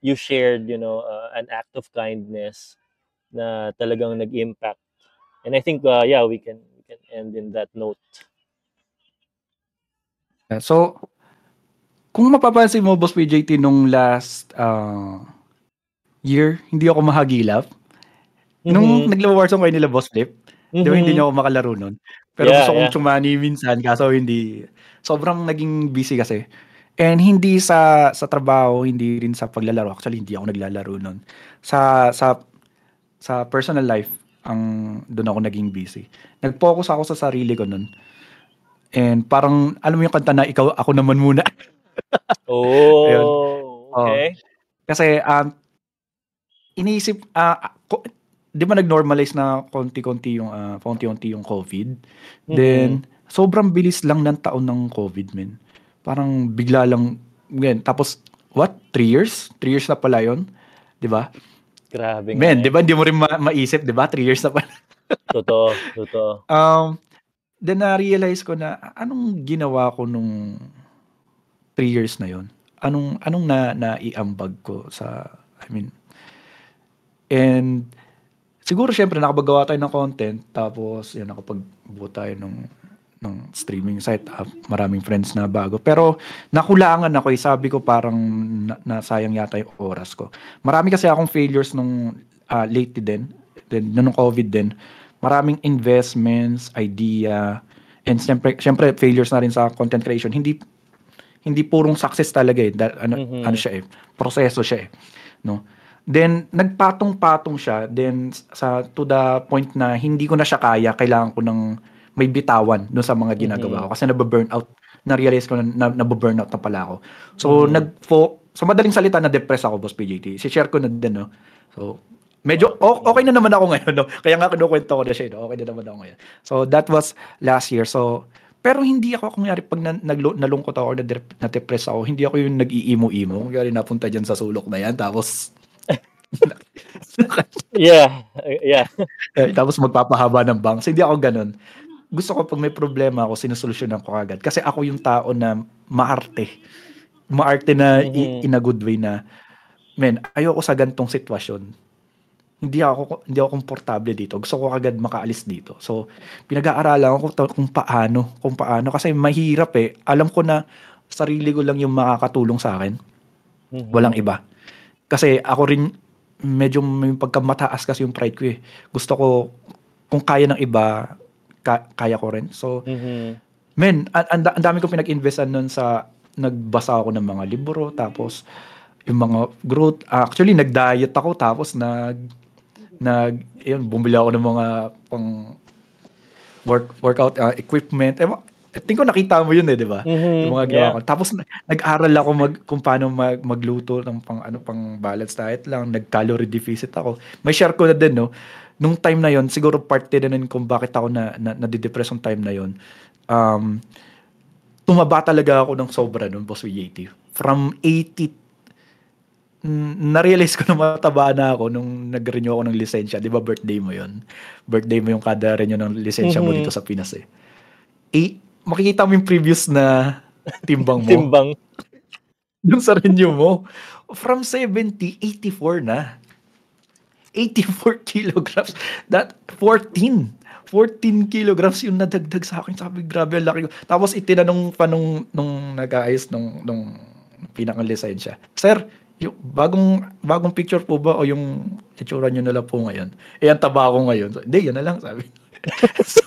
you shared, you know, uh, an act of kindness na talagang nag-impact. And I think uh, yeah, we can we can end in that note. So, kung mapapansin mo, Boss PJT, nung last uh, year, hindi ako mahagilap. Nung Mhm. nagla-Warzone kayo nila, Boss Flip, di ba hindi Mhm. niyo ako makalaro nun? Pero Yeah, gusto kong yeah. tsumani minsan, kaso hindi. Sobrang naging busy kasi. And hindi sa sa trabaho, hindi rin sa paglalaro. Actually, hindi ako naglalaro nun. Sa sa sa personal life, ang doon ako naging busy. Nag-focus ako sa sarili ko nun. And parang, alam mo yung kanta na, ikaw, ako naman muna. Ayun. Oh, okay. Kasi, um, iniisip, ah, ko- di ba nag-normalize na konti-konti yung, ah, konti-konti yung COVID? Then, sobrang bilis lang ng taon ng COVID, men. Parang bigla lang, yan. Tapos, what? Three years? Three years na pala yun? Di ba? Grabe. Men, eh. di ba? Hindi mo rin ma- maisip, di ba? Three years na pala. Totoo, totoo. Um, then na-realize ko na anong ginawa ko nung three years na yon Anong anong na naiambag ko sa I mean and siguro syempre nakapagawa tayo ng content tapos yan nakapagbuo tayo ng ng streaming site. Ah, maraming friends na bago. Pero nakulangan ako eh. Sabi ko parang na, nasayang yata yung oras ko. Marami kasi akong failures nung ah, late din. Then nung COVID din. Maraming investments idea. And syempre syempre failures na rin sa content creation. Hindi hindi purong success talaga eh. Da- ano, Mhm. ano siya eh. Proseso siya eh. No? Then nagpatong-patong siya. Then sa to the point na hindi ko na siya kaya. Kailangan ko ng may bitawan doon sa mga ginagawa ko kasi nababurn out na-realize ko na, na nababurn out na pala ako so nag sa madaling salita na depress ako boss PJT si-share ko na din no so medyo okay na naman ako ngayon no kaya nga kinukwento ko na siya no? okay na naman ako ngayon so that was last year so pero hindi ako, kunyari, pag na, naglo, nalungkot ako or nadep- na-depress ako, hindi ako yung nag-iimo-imo. Kunyari, napunta dyan sa sulok na yan, tapos, Yeah, yeah. eh, tapos magpapahaba ng bangs. Hindi ako ganun. Gusto ko pag may problema ako, sinusolusyonan ko agad. Kasi ako yung tao na maarte. Maarte na Mhm. in a good way na, men, ayoko sa gantong sitwasyon. Hindi ako hindi ako komportable dito. Gusto ko agad makaalis dito. So, pinag-aaralan ko kung paano, kung paano kasi mahirap eh. Alam ko na sarili ko lang yung makakatulong sa akin. Mhm. Walang iba. Kasi ako rin medyo may pagkamataas kasi yung pride ko eh. Gusto ko kung kaya ng iba, ka- kaya ko rin. So, Mhm. men, ang da- ang dami ko pinag-investan nun sa nagbasa ako ng mga libro tapos yung mga growth actually nag-diet ako tapos nag nag yun, bumili ako ng mga pang work workout uh, equipment. Eh, I think ko nakita mo yun eh, di ba? Mhm, Yung mga ginawa yeah. ko. Tapos na- nag-aral ako mag, kung paano mag, magluto ng pang ano pang balance diet lang, nag-calorie deficit ako. May share ko na din no. Nung time na yon, siguro parte din nun kung bakit ako na, na nadidepress yung time na yon. Um, tumaba talaga ako ng sobra nun, Boss VJT. From 80 Mm, na-realize ko na mataba na ako nung nag-renew ako ng lisensya. Di ba birthday mo yon Birthday mo yung kada renew ng lisensya mo Mhm. dito sa Pinas eh. eh makikita mo yung previous na timbang mo. Timbang. Yung sa renew mo. From 70, 84 na. 84 kilograms. That, 14. 14 kilograms yung nadagdag sa akin. Sabi, grabe, ang laki. ko. Tapos itinanong pa nung, nung nag-aayos nung, nung pinakang lisensya. Sir, yung bagong bagong picture po ba o yung itsura nyo na lang po ngayon? Eh, ang taba ko ngayon. So, Hindi, yan na lang, sabi. so,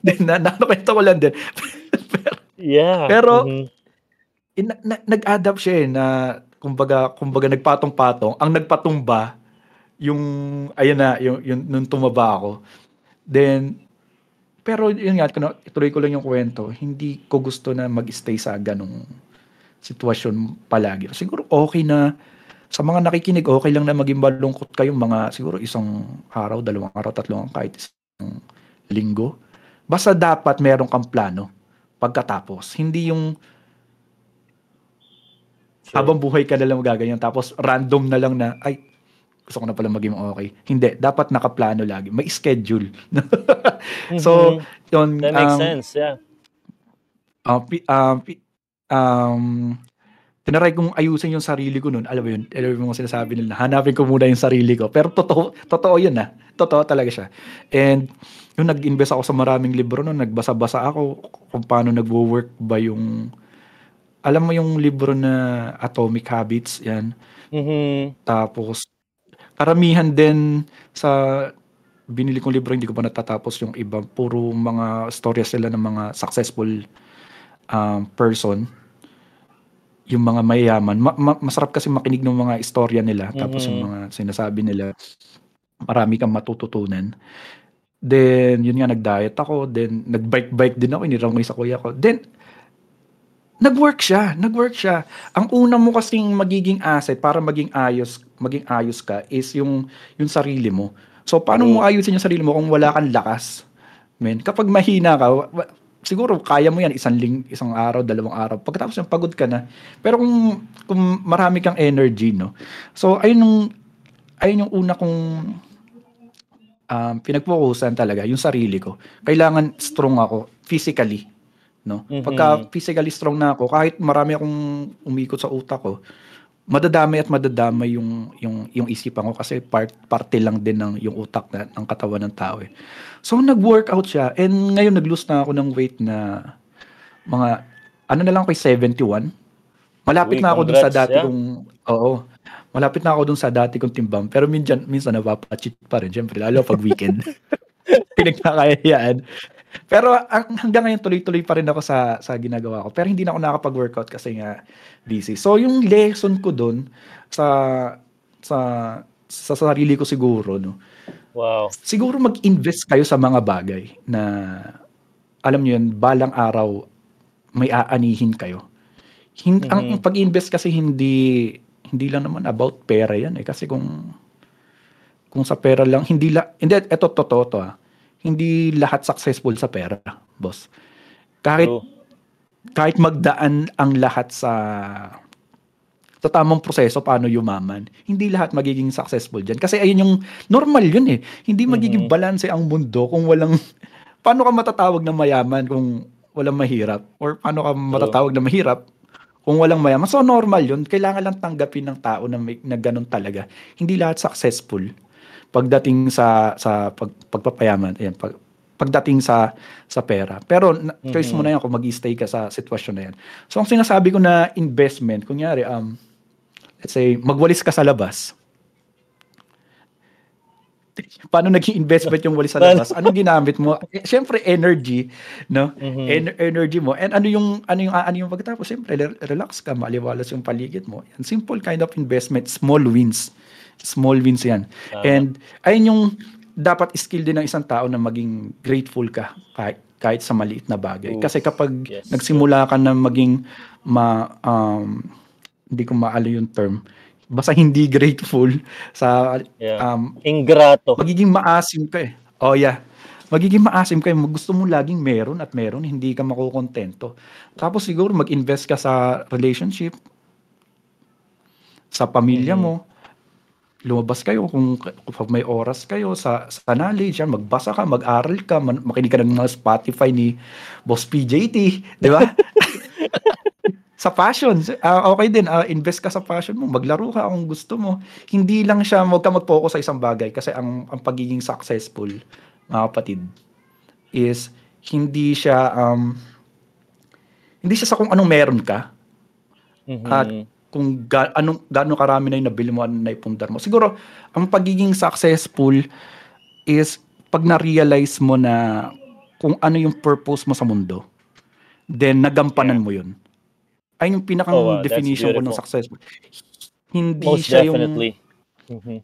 din na, nakwento ko lang din. pero, Yeah. Pero- Mhm. eh, na, na- nag-adapt siya eh, na kumbaga kumbaga nagpatong-patong ang nagpatumba yung ayun na yung, yung nung tumaba ako then pero yun nga kuno- ituloy ko lang yung kwento hindi ko gusto na mag-stay sa ganong sitwasyon palagi. Siguro okay na sa mga nakikinig okay lang na maging malungkot kayong mga siguro isang araw dalawang araw tatlong kahit isang linggo. Basta dapat meron kang plano pagkatapos. Hindi yung Sure. habang buhay ka na lang gaganyan tapos random na lang na ay gusto ko na pala maging okay. Hindi, dapat nakaplano lagi. May schedule. so, Mhm. yun. that makes um, sense, yeah. uh, pi- um, um, Tinaray kong ayusin yung sarili ko noon. Alam mo yun, alam mo yung sinasabi nila, hanapin ko muna yung sarili ko. Pero totoo, totoo yun na. Totoo talaga siya. And yung nag-invest ako sa maraming libro noon, nagbasa-basa ako kung paano nagwo-work ba yung alam mo yung libro na Atomic Habits, yan. Mhm. Tapos karamihan din sa binili kong libro hindi ko pa natatapos yung iba. Puro mga storya sila ng mga successful um, person. Yung mga mayayaman. Ma- ma- masarap kasi makinig ng mga istorya nila. Tapos yung mga sinasabi nila marami kang matututunan. Then yun nga nag-diet ako. Then nag-bike-bike din ako. Iniram ko sa kuya ko. Then nag-work siya. Nag-work siya. Ang una mo kasing magiging asset para maging ayos maging ayos ka is yung yung sarili mo. So paano mo ayusin yung sarili mo kung wala kang lakas? Men kapag mahina ka wa- siguro kaya mo yan isang ling isang araw dalawang araw. Pagkatapos yung pagod ka na. Pero kung kung marami kang energy no? So ayun yung ayun yung una kong um, pinagfocusan talaga yung sarili ko. Kailangan strong ako physically no? Mhm. pagka physically strong na ako kahit marami akong umikot sa utak ko madadamay at madadamay yung yung yung isipan ko kasi part parte lang din ng yung utak na ng katawan ng tao eh. So nag-workout siya and ngayon nag-lose na ako ng weight na mga ano na lang kay 71. Malapit Uy, na ako dun sa dati yeah. kong oo. Malapit na ako dun sa dati kong timbang pero minsan minsan napapa-cheat pa rin syempre lalo pag weekend. Pinagkakayaan. Pero ang, hanggang ngayon tuloy-tuloy pa rin ako sa sa ginagawa ko. Pero hindi na ako nakakapag-workout kasi nga busy. So yung lesson ko doon sa sa sa sarili ko siguro no. Wow. Siguro mag-invest kayo sa mga bagay na alam niyo yun, balang araw may aanihin kayo. Hin- ang, ang pag-invest kasi hindi hindi lang naman about pera yan eh kasi kung kung sa pera lang hindi la hindi eto totoo to ah. Hindi lahat successful sa pera, boss. Kahit True. kahit magdaan ang lahat sa sa tamang proseso paano yumaman, hindi lahat magiging successful diyan. Kasi ayun yung normal yun eh. Hindi magiging balanse ang mundo kung walang paano ka matatawag na mayaman kung walang mahirap or paano ka matatawag na mahirap kung walang mayaman. So normal yun. Kailangan lang tanggapin ng tao na, may, na ganun talaga. Hindi lahat successful pagdating sa sa pag, pagpapayaman. Ayan, pag, pagdating sa sa pera. Pero na- choice mo na yan kung mag-stay ka sa sitwasyon na yan. So ang sinasabi ko na investment, kunyari um let's say magwalis ka sa labas. Paano naging investment yung walis sa labas? Anong ginamit mo? Eh, Siyempre energy, no? En- energy mo. And ano yung ano yung ano yung pagkatapos? Siyempre re- relax ka, maliwalas yung paligid mo. Yan, simple kind of investment, small wins. Small wins 'yan. And ayun yung dapat skill din ng isang tao na maging grateful ka kahit kahit sa maliit na bagay. Oof. Kasi kapag Yes. nagsimula ka na maging ma um, hindi ko maalo yung term. Basta hindi grateful sa Yeah. um, Ingrato. magiging maasim ka eh. Oh yeah. Magiging maasim ka eh. Gusto mo laging meron at meron, hindi ka makukontento. Tapos siguro mag-invest ka sa relationship, sa pamilya mo. Lumabas kayo kung, kung may oras kayo sa, sa knowledge, yan, magbasa ka, mag-aral ka, man, makinig ka ng mga Spotify ni Boss PJT, di ba? sa passion, ah, okay din, ah, invest ka sa passion mo, maglaro ka kung gusto mo. Hindi lang siya, huwag ka mag-focus sa isang bagay kasi ang, ang pagiging successful, mga kapatid, is hindi siya, um, hindi siya sa kung anong meron ka, Mhm. at kung ga- anong gaano karami na yung nabili mo ano na ipundar mo. Siguro ang pagiging successful is pag na-realize mo na kung ano yung purpose mo sa mundo. Then nagampanan mo 'yun. Ay yung pinakang Oh, wow, definition ko ng successful. Hindi Most siya definitely. yung Mhm.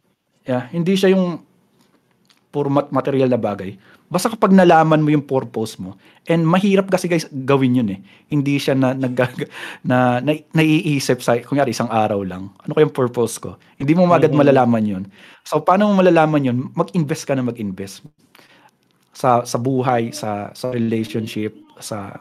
yeah, hindi siya yung puro mat- material na bagay. Basta kapag nalaman mo yung purpose mo, and mahirap kasi guys gawin yun eh. Hindi siya na, nag, na, na naiisip sa, kunyari isang araw lang, ano kayong purpose ko? Hindi mo magad malalaman yun. So, paano mo malalaman yun? Mag-invest ka na mag-invest. Sa, sa buhay, sa, sa relationship, sa,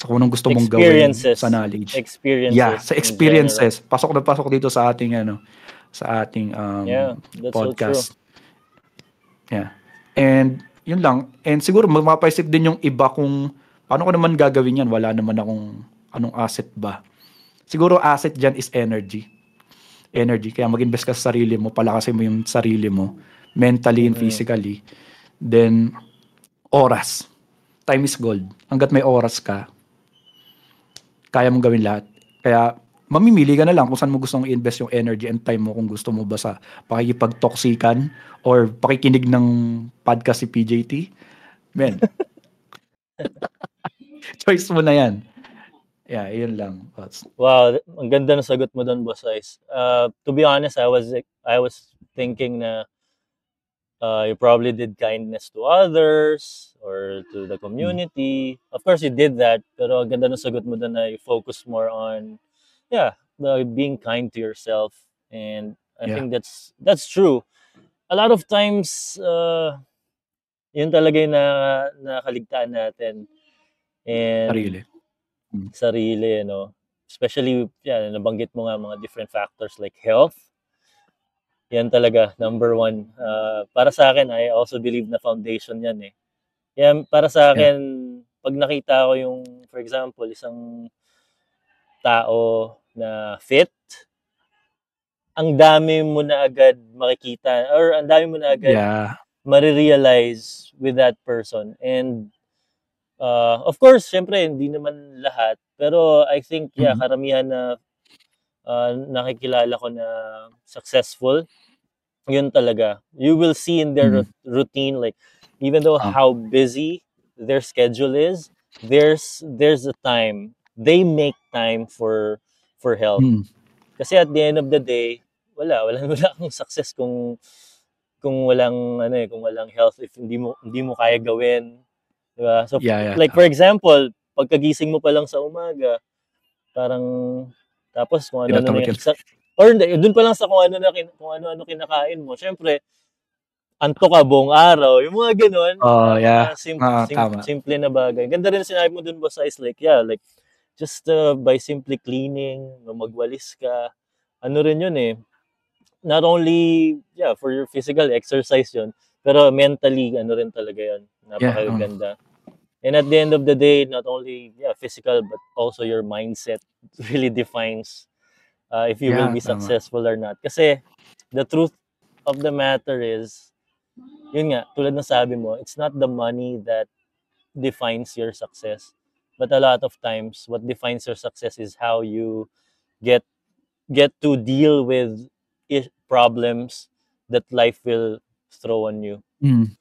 sa kung anong gusto mong gawin, sa knowledge. Experiences. Yeah, sa experiences. Pasok na pasok dito sa ating ano, sa ating um, Yeah, that's so podcast. Yeah. And yun lang. And siguro mapapaisip din yung iba kung paano ko naman gagawin yan. Wala naman akong anong asset ba. siguro asset dyan is energy. Energy. Kaya mag-invest ka sa sarili mo, palakasin mo yung sarili mo, mentally and physically. Then, oras. Time is gold. Hanggat may oras ka, kaya mong gawin lahat. Kaya, mamimili ka na lang kung saan mo gustong i-invest yung energy and time mo kung gusto mo ba sa pakikipag-toxican or pakikinig ng podcast si PJT. Men. Choice mo na yan. Yeah, yun lang. Thoughts. Wow, ang ganda ng sagot mo doon, Boss Ice. Uh, to be honest, I was I was thinking na uh, you probably did kindness to others or to the community. Of course, you did that, pero ang ganda ng sagot mo doon na you focus more on, yeah, the being kind to yourself. And I Yeah. think that's that's true. A lot of times, uh, yun talaga yung na, nakaligtaan natin. And Sarili. sarili, you know. Especially, yeah, nabanggit mo nga mga different factors like health. Yan talaga, number one. Uh, para sa akin, I also believe na foundation yan eh. Yan, para sa akin, pag nakita ko yung, for example, isang tao na fit, ang dami mo na agad makikita or ang dami mo na agad Yeah. marirealize with that person. And uh, of course, syempre, hindi naman lahat. Pero I think, yeah, Mhm. karamihan na uh, nakikilala ko na successful, yun talaga. You will see in their Mhm. rut- routine, like, even though Ah. how busy their schedule is, there's there's a time. They make time for for health. Mm. Kasi at the end of the day, wala, wala wala kang success kung kung walang ano eh, kung walang health if hindi mo hindi mo kaya gawin, 'di ba? So Yeah, yeah. like for example, pagkagising mo pa lang sa umaga, parang tapos kung ano na ka. sa, or doon pa lang sa kung ano na kung ano-ano kinakain mo. Syempre, antok ka buong araw. Yung mga ganun. Oh, ah, yeah. mga sim- Ah, sim- simple na bagay. Ganda rin sinabi mo dun boss is like, yeah, like just uh, by simply cleaning, magwalis ka, ano rin yun eh. Not only, yeah, for your physical exercise yun, pero mentally, ano rin talaga yun. Napakaganda. And at the end of the day, not only yeah, physical, but also your mindset really defines uh, if you will Yeah, be tama. successful or not. Kasi the truth of the matter is, yun nga, tulad ng sabi mo, it's not the money that defines your success. But a lot of times, what defines your success is how you get get to deal with problems that life will throw on you. Mm.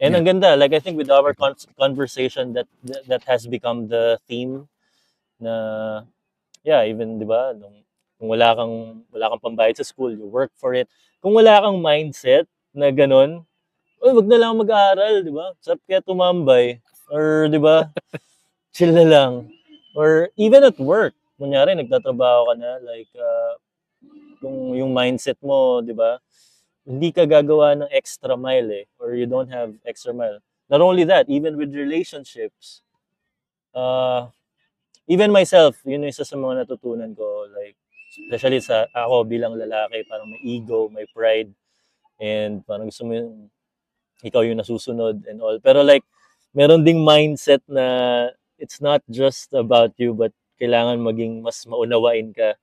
And Yeah. ang ganda, like I think with our con- conversation that, that has become the theme na yeah, even 'di ba, nung kung wala kang wala kang pambayad sa school, you work for it. Kung wala kang mindset na ganun, oy, wag na lang mag-aaral, 'di ba? Sarap kaya tumambay or 'di ba? Chill na lang. Or even at work, kunyari nagtatrabaho ka na like uh, kung yung mindset mo, 'di ba? Hindi ka gagawa ng extra mile eh or you don't have extra mile. Not only that, even with relationships. Uh, even myself, yun yung isa sa mga natutunan ko like especially sa ako bilang lalaki, parang may ego, may pride and parang gusto mo yung ikaw yung nasusunod and all. Pero like meron ding mindset na it's not just about you but kailangan maging mas maunawain ka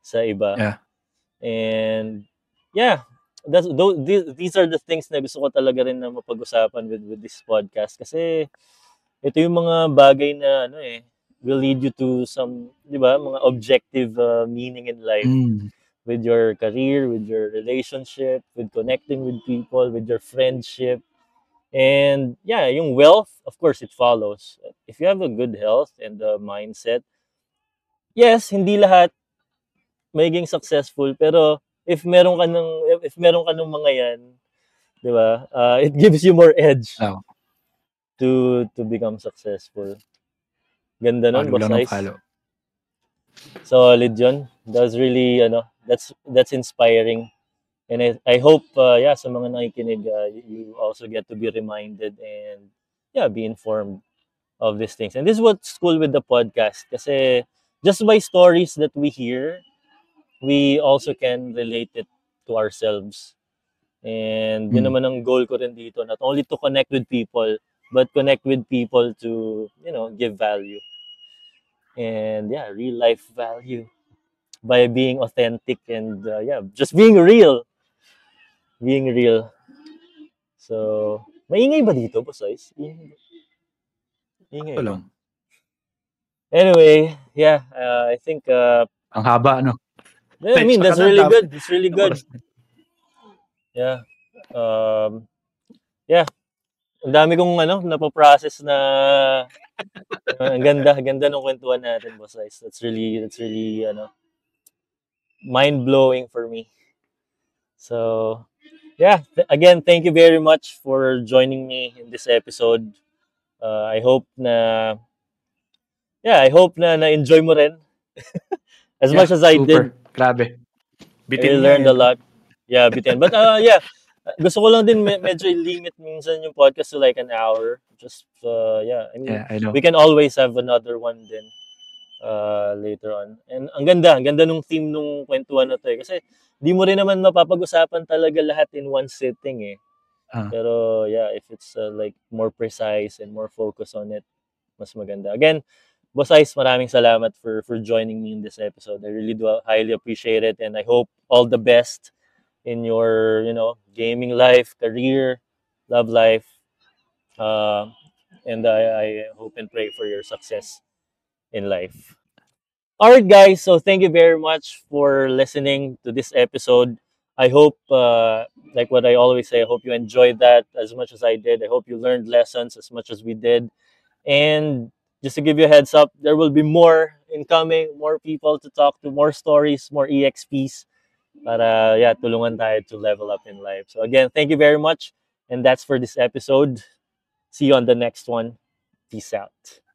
sa iba. Yeah. And yeah, that's those, these, these are the things na gusto ko talaga rin na mapag-usapan with with this podcast kasi ito yung mga bagay na ano eh will lead you to some, 'di ba, mga objective uh, meaning in life Mm. with your career, with your relationship, with connecting with people, with your friendship. And yeah, yung wealth, of course, it follows. If you have a good health and a mindset, yes, hindi lahat magiging successful, pero if meron ka ng if, meron ka ng mga yan, 'di ba? Uh, it gives you more edge Oo. to to become successful. Ganda nun, boss lang ng Ice. palo. Solid yun. That's really, ano, that's, that's inspiring. And I, I hope, uh, yeah, sa mga nakikinig, uh, you also get to be reminded and, yeah, be informed of these things. And this is what's cool with the podcast. Kasi just by stories that we hear, we also can relate it to ourselves. And yun Mm. naman ang goal ko rin dito, not only to connect with people, but connect with people to, you know, give value. and yeah, real life value by being authentic and uh, yeah, just being real. Being real. So, maingay ba dito, boss Ice? Ingay. Ito lang. Anyway, yeah, uh, I think uh, Ang haba, ano? I mean, that's really good. It's really good. Yeah. Um, yeah. Ang dami kong ano, napoprocess na ang ganda, ang ganda ng kwentuhan natin, boss Ice. That's really, that's really, ano, mind-blowing for me. So, yeah. th- again, thank you very much for joining me in this episode. Uh, I hope na, yeah, I hope na na-enjoy mo rin. as Yeah, much as I did. super. Grabe. I Bitin learned nga a lot. Yeah, bitin. But uh, yeah, gusto ko lang din me- medyo limit minsan yung podcast to like an hour. Just, uh, yeah, I mean, Yeah, I know. we can always have another one din uh, later on. And ang ganda, ang ganda nung theme nung kwentuhan na to eh. Kasi di mo rin naman mapapag-usapan talaga lahat in one sitting eh. Ah. Pero yeah, if it's uh, like more precise and more focus on it, mas maganda. Again, Boss Ice, maraming salamat for for joining me in this episode. I really do highly appreciate it and I hope all the best in your, you know, gaming life, career, love life. Uh, and I, I hope and pray for your success in life. All right, guys. So thank you very much for listening to this episode. I hope, uh, like what I always say, I hope you enjoyed that as much as I did. I hope you learned lessons as much as we did. And just to give you a heads up, there will be more incoming, more people to talk to, more stories, more EXPs. Para, yeah, tulungan tayo to level up in life. So again, thank you very much. And that's for this episode. See you on the next one. Peace out.